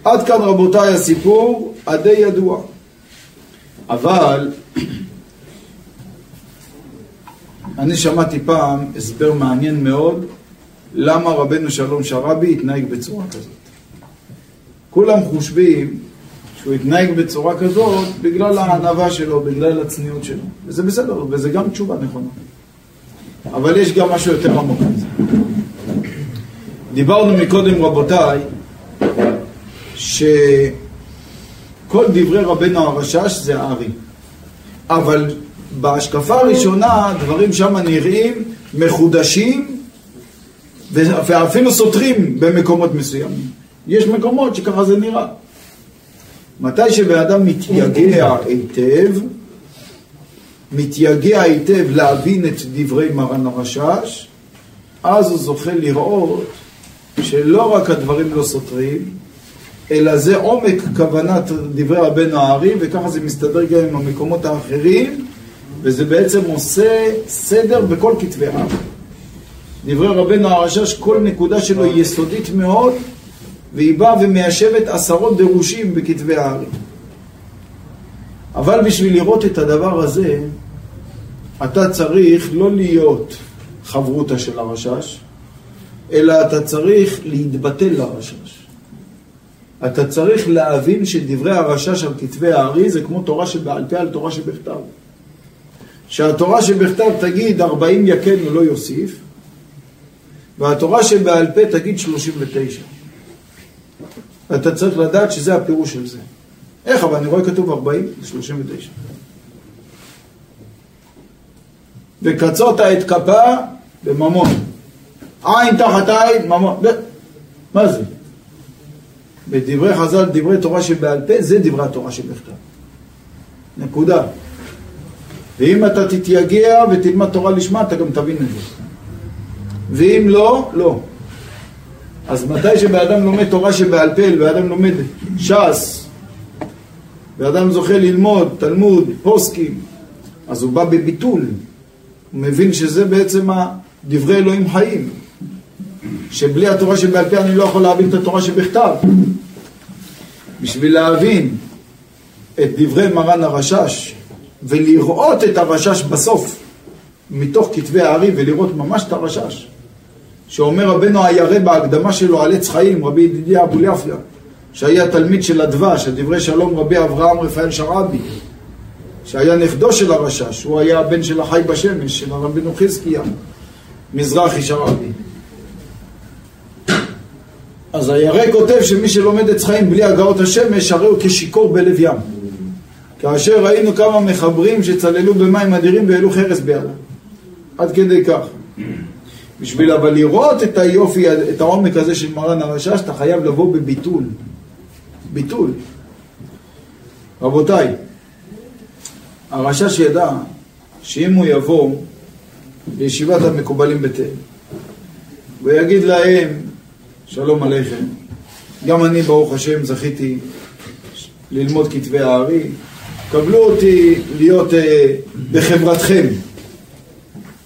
S1: עד כאן רבותיי הסיפור הדי ידוע. אבל אני שמעתי פעם הסבר מעניין מאוד למה רבנו שלום שרעבי התנהג בצורה כזאת. כולם חושבים שהוא התנהג בצורה כזאת בגלל הענווה שלו, בגלל הצניעות שלו. וזה בסדר, וזה גם תשובה נכונה. אבל יש גם משהו יותר עמוק מזה. דיברנו מקודם, רבותיי, שכל דברי רבנו הרשש זה הארי. אבל בהשקפה הראשונה דברים שם נראים מחודשים ואפילו סותרים במקומות מסוימים. יש מקומות שככה זה נראה. מתי שבן אדם מתייגע היטב, מתייגע היטב להבין את דברי מרן הרשש, אז הוא זוכה לראות שלא רק הדברים לא סותרים, אלא זה עומק כוונת דברי רבנו הארי, וככה זה מסתדר גם עם המקומות האחרים, וזה בעצם עושה סדר בכל כתבי עם. דברי רבנו הרשש, כל נקודה שלו היא יסודית מאוד, והיא באה ומיישבת עשרות דירושים בכתבי הארי. אבל בשביל לראות את הדבר הזה, אתה צריך לא להיות חברותה של הרשש, אלא אתה צריך להתבטל לרשש. אתה צריך להבין שדברי הרשש על כתבי הארי זה כמו תורה שבעל פה על תורה שבכתב. שהתורה שבכתב תגיד 40 יקן ולא יוסיף, והתורה שבעל פה תגיד 39. אתה צריך לדעת שזה הפירוש של זה. איך? אבל אני רואה כתוב 40 זה 39. וקצות את כפה בממון. עין תחת עין, ממון. מה זה? בדברי חז"ל, דברי תורה שבעל פה, זה דברי התורה שבכתב. נקודה. ואם אתה תתייגע ותלמד תורה לשמה, אתה גם תבין את זה. ואם לא, לא. אז מתי שבאדם לומד תורה שבעל פה, ואדם לומד ש"ס, ואדם זוכה ללמוד תלמוד, פוסקים, אז הוא בא בביטול. הוא מבין שזה בעצם דברי אלוהים חיים. שבלי התורה שבעל פה אני לא יכול להבין את התורה שבכתב. בשביל להבין את דברי מרן הרשש ולראות את הרשש בסוף מתוך כתבי הארי ולראות ממש את הרשש שאומר רבנו הירא בהקדמה שלו על עץ חיים, רבי ידידיה יפיה שהיה תלמיד של הדבש, הדברי שלום רבי אברהם רפאל שרעבי שהיה נכדו של הרשש, הוא היה הבן של החי בשמש, של הרבינו חזקיה, מזרחי שרעבי. אז הירא כותב שמי שלומד עץ חיים בלי הגאות השמש, הרי הוא כשיכור בלב ים. כאשר ראינו כמה מחברים שצללו במים אדירים והעלו חרס בידם. עד כדי כך. בשביל אבל לראות את היופי, את העומק הזה של מרן הרשש, אתה חייב לבוא בביטול. ביטול. רבותיי, הרשש ידע שאם הוא יבוא לישיבת המקובלים בתל ויגיד להם שלום עליכם, גם אני ברוך השם זכיתי ללמוד כתבי הארי, קבלו אותי להיות uh, בחברתכם.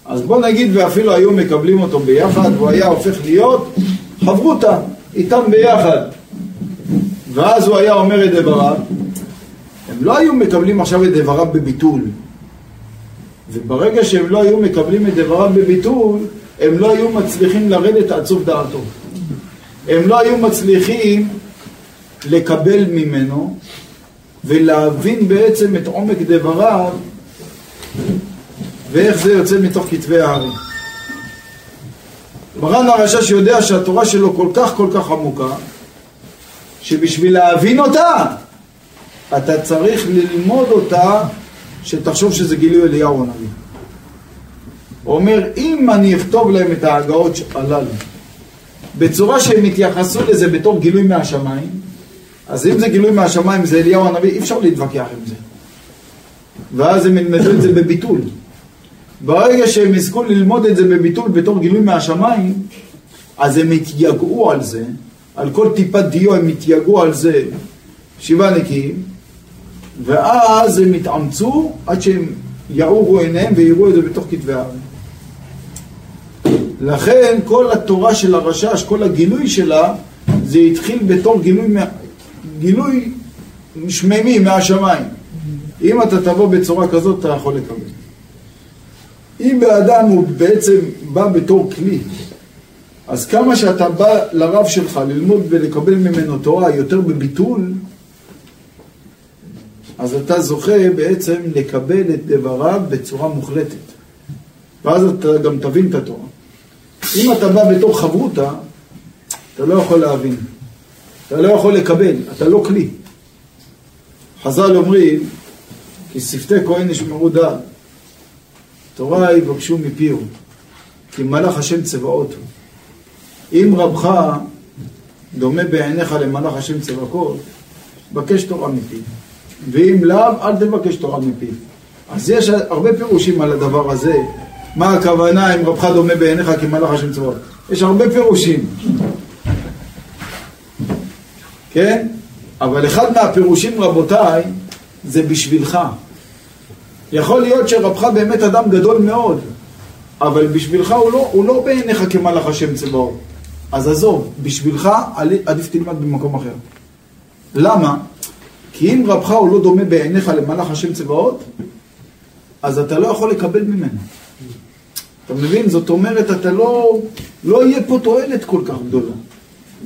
S1: אז בוא נגיד ואפילו היו מקבלים אותו ביחד והוא היה הופך להיות חברותה איתם ביחד. ואז הוא היה אומר את דבריו. הם לא היו מקבלים עכשיו את דבריו בביטול. וברגע שהם לא היו מקבלים את דבריו בביטול הם לא היו מצליחים לרדת עד סוף דעתו הם לא היו מצליחים לקבל ממנו ולהבין בעצם את עומק דבריו ואיך זה יוצא מתוך כתבי הארי. מרן הרשש יודע שהתורה שלו כל כך כל כך עמוקה, שבשביל להבין אותה, אתה צריך ללמוד אותה, שתחשוב שזה גילוי אליהו הנביא. הוא אומר, אם אני אכתוב להם את ההגאות הללו, בצורה שהם יתייחסו לזה בתור גילוי מהשמיים, אז אם זה גילוי מהשמיים, זה אליהו הנביא, אי אפשר להתווכח עם זה. ואז הם ילמדו את זה בביטול. ברגע שהם יזכו ללמוד את זה בביטול בתור גילוי מהשמיים, אז הם יתייגעו על זה, על כל טיפת דיו הם יתייגעו על זה שבעה נקיים, ואז הם יתאמצו עד שהם יעורו עיניהם ויראו את זה בתוך כתבי הארץ. לכן כל התורה של הרשש, כל הגילוי שלה, זה התחיל בתור גילוי, גילוי שמימי מהשמיים. אם אתה תבוא בצורה כזאת, אתה יכול לקבל. אם באדם הוא בעצם בא בתור כלי, אז כמה שאתה בא לרב שלך ללמוד ולקבל ממנו תורה יותר בביטול, אז אתה זוכה בעצם לקבל את דבריו בצורה מוחלטת. ואז אתה גם תבין את התורה. אם אתה בא בתור חברותה, אתה לא יכול להבין. אתה לא יכול לקבל, אתה לא כלי. חז"ל אומרים, כי שפתי כהן ישמרו דעת. תורה יבקשו מפיהו, כי מלאך השם צבאות הוא. אם רבך דומה בעיניך למלאך השם צבאות, בקש תורה מפיו. ואם לאו, אל תבקש תורה מפיו. אז יש הרבה פירושים על הדבר הזה. מה הכוונה אם רבך דומה בעיניך כמלאך השם צבאות? יש הרבה פירושים. כן? אבל אחד מהפירושים, רבותיי, זה בשבילך. יכול להיות שרבך באמת אדם גדול מאוד, אבל בשבילך הוא לא, הוא לא בעיניך כמלאך השם צבאות. אז עזוב, בשבילך עדיף תלמד במקום אחר. למה? כי אם רבך הוא לא דומה בעיניך למלאך השם צבאות, אז אתה לא יכול לקבל ממנו. אתה מבין? זאת אומרת, אתה לא, לא יהיה פה תועלת כל כך גדולה.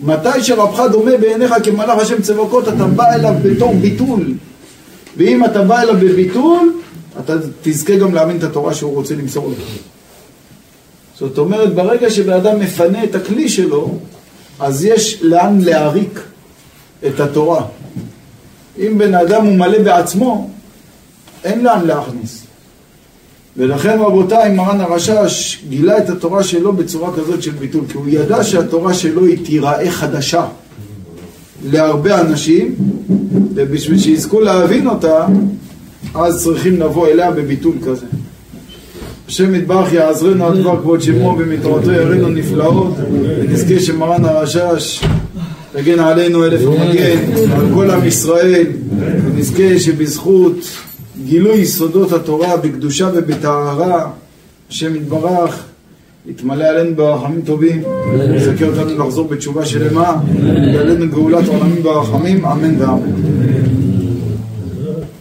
S1: מתי שרבך דומה בעיניך כמלאך השם צבאות, אתה בא אליו בתור ביטול. ואם אתה בא אליו בביטול, אתה תזכה גם להאמין את התורה שהוא רוצה למסור לך. זאת אומרת, ברגע שבן מפנה את הכלי שלו, אז יש לאן להעריק את התורה. אם בן אדם הוא מלא בעצמו, אין לאן להכניס. ולכן רבותיי, מרן הרשש גילה את התורה שלו בצורה כזאת של ביטול, כי הוא ידע שהתורה שלו היא תיראה חדשה להרבה אנשים, ובשביל שיזכו להבין אותה, אז צריכים לבוא אליה בביטול כזה. השם יתברך יעזרנו על דבר כבוד שמו ומתורתו יראינו נפלאות ונזכה שמרן הרשש יגן עלינו אלף המגן על כל עם ישראל ונזכה שבזכות גילוי יסודות התורה בקדושה ובטהרה השם יתברך יתמלא עלינו ברחמים טובים. יזכה אותנו לחזור בתשובה שלמה יעלנו גאולת עולמים ברחמים אמן ואמן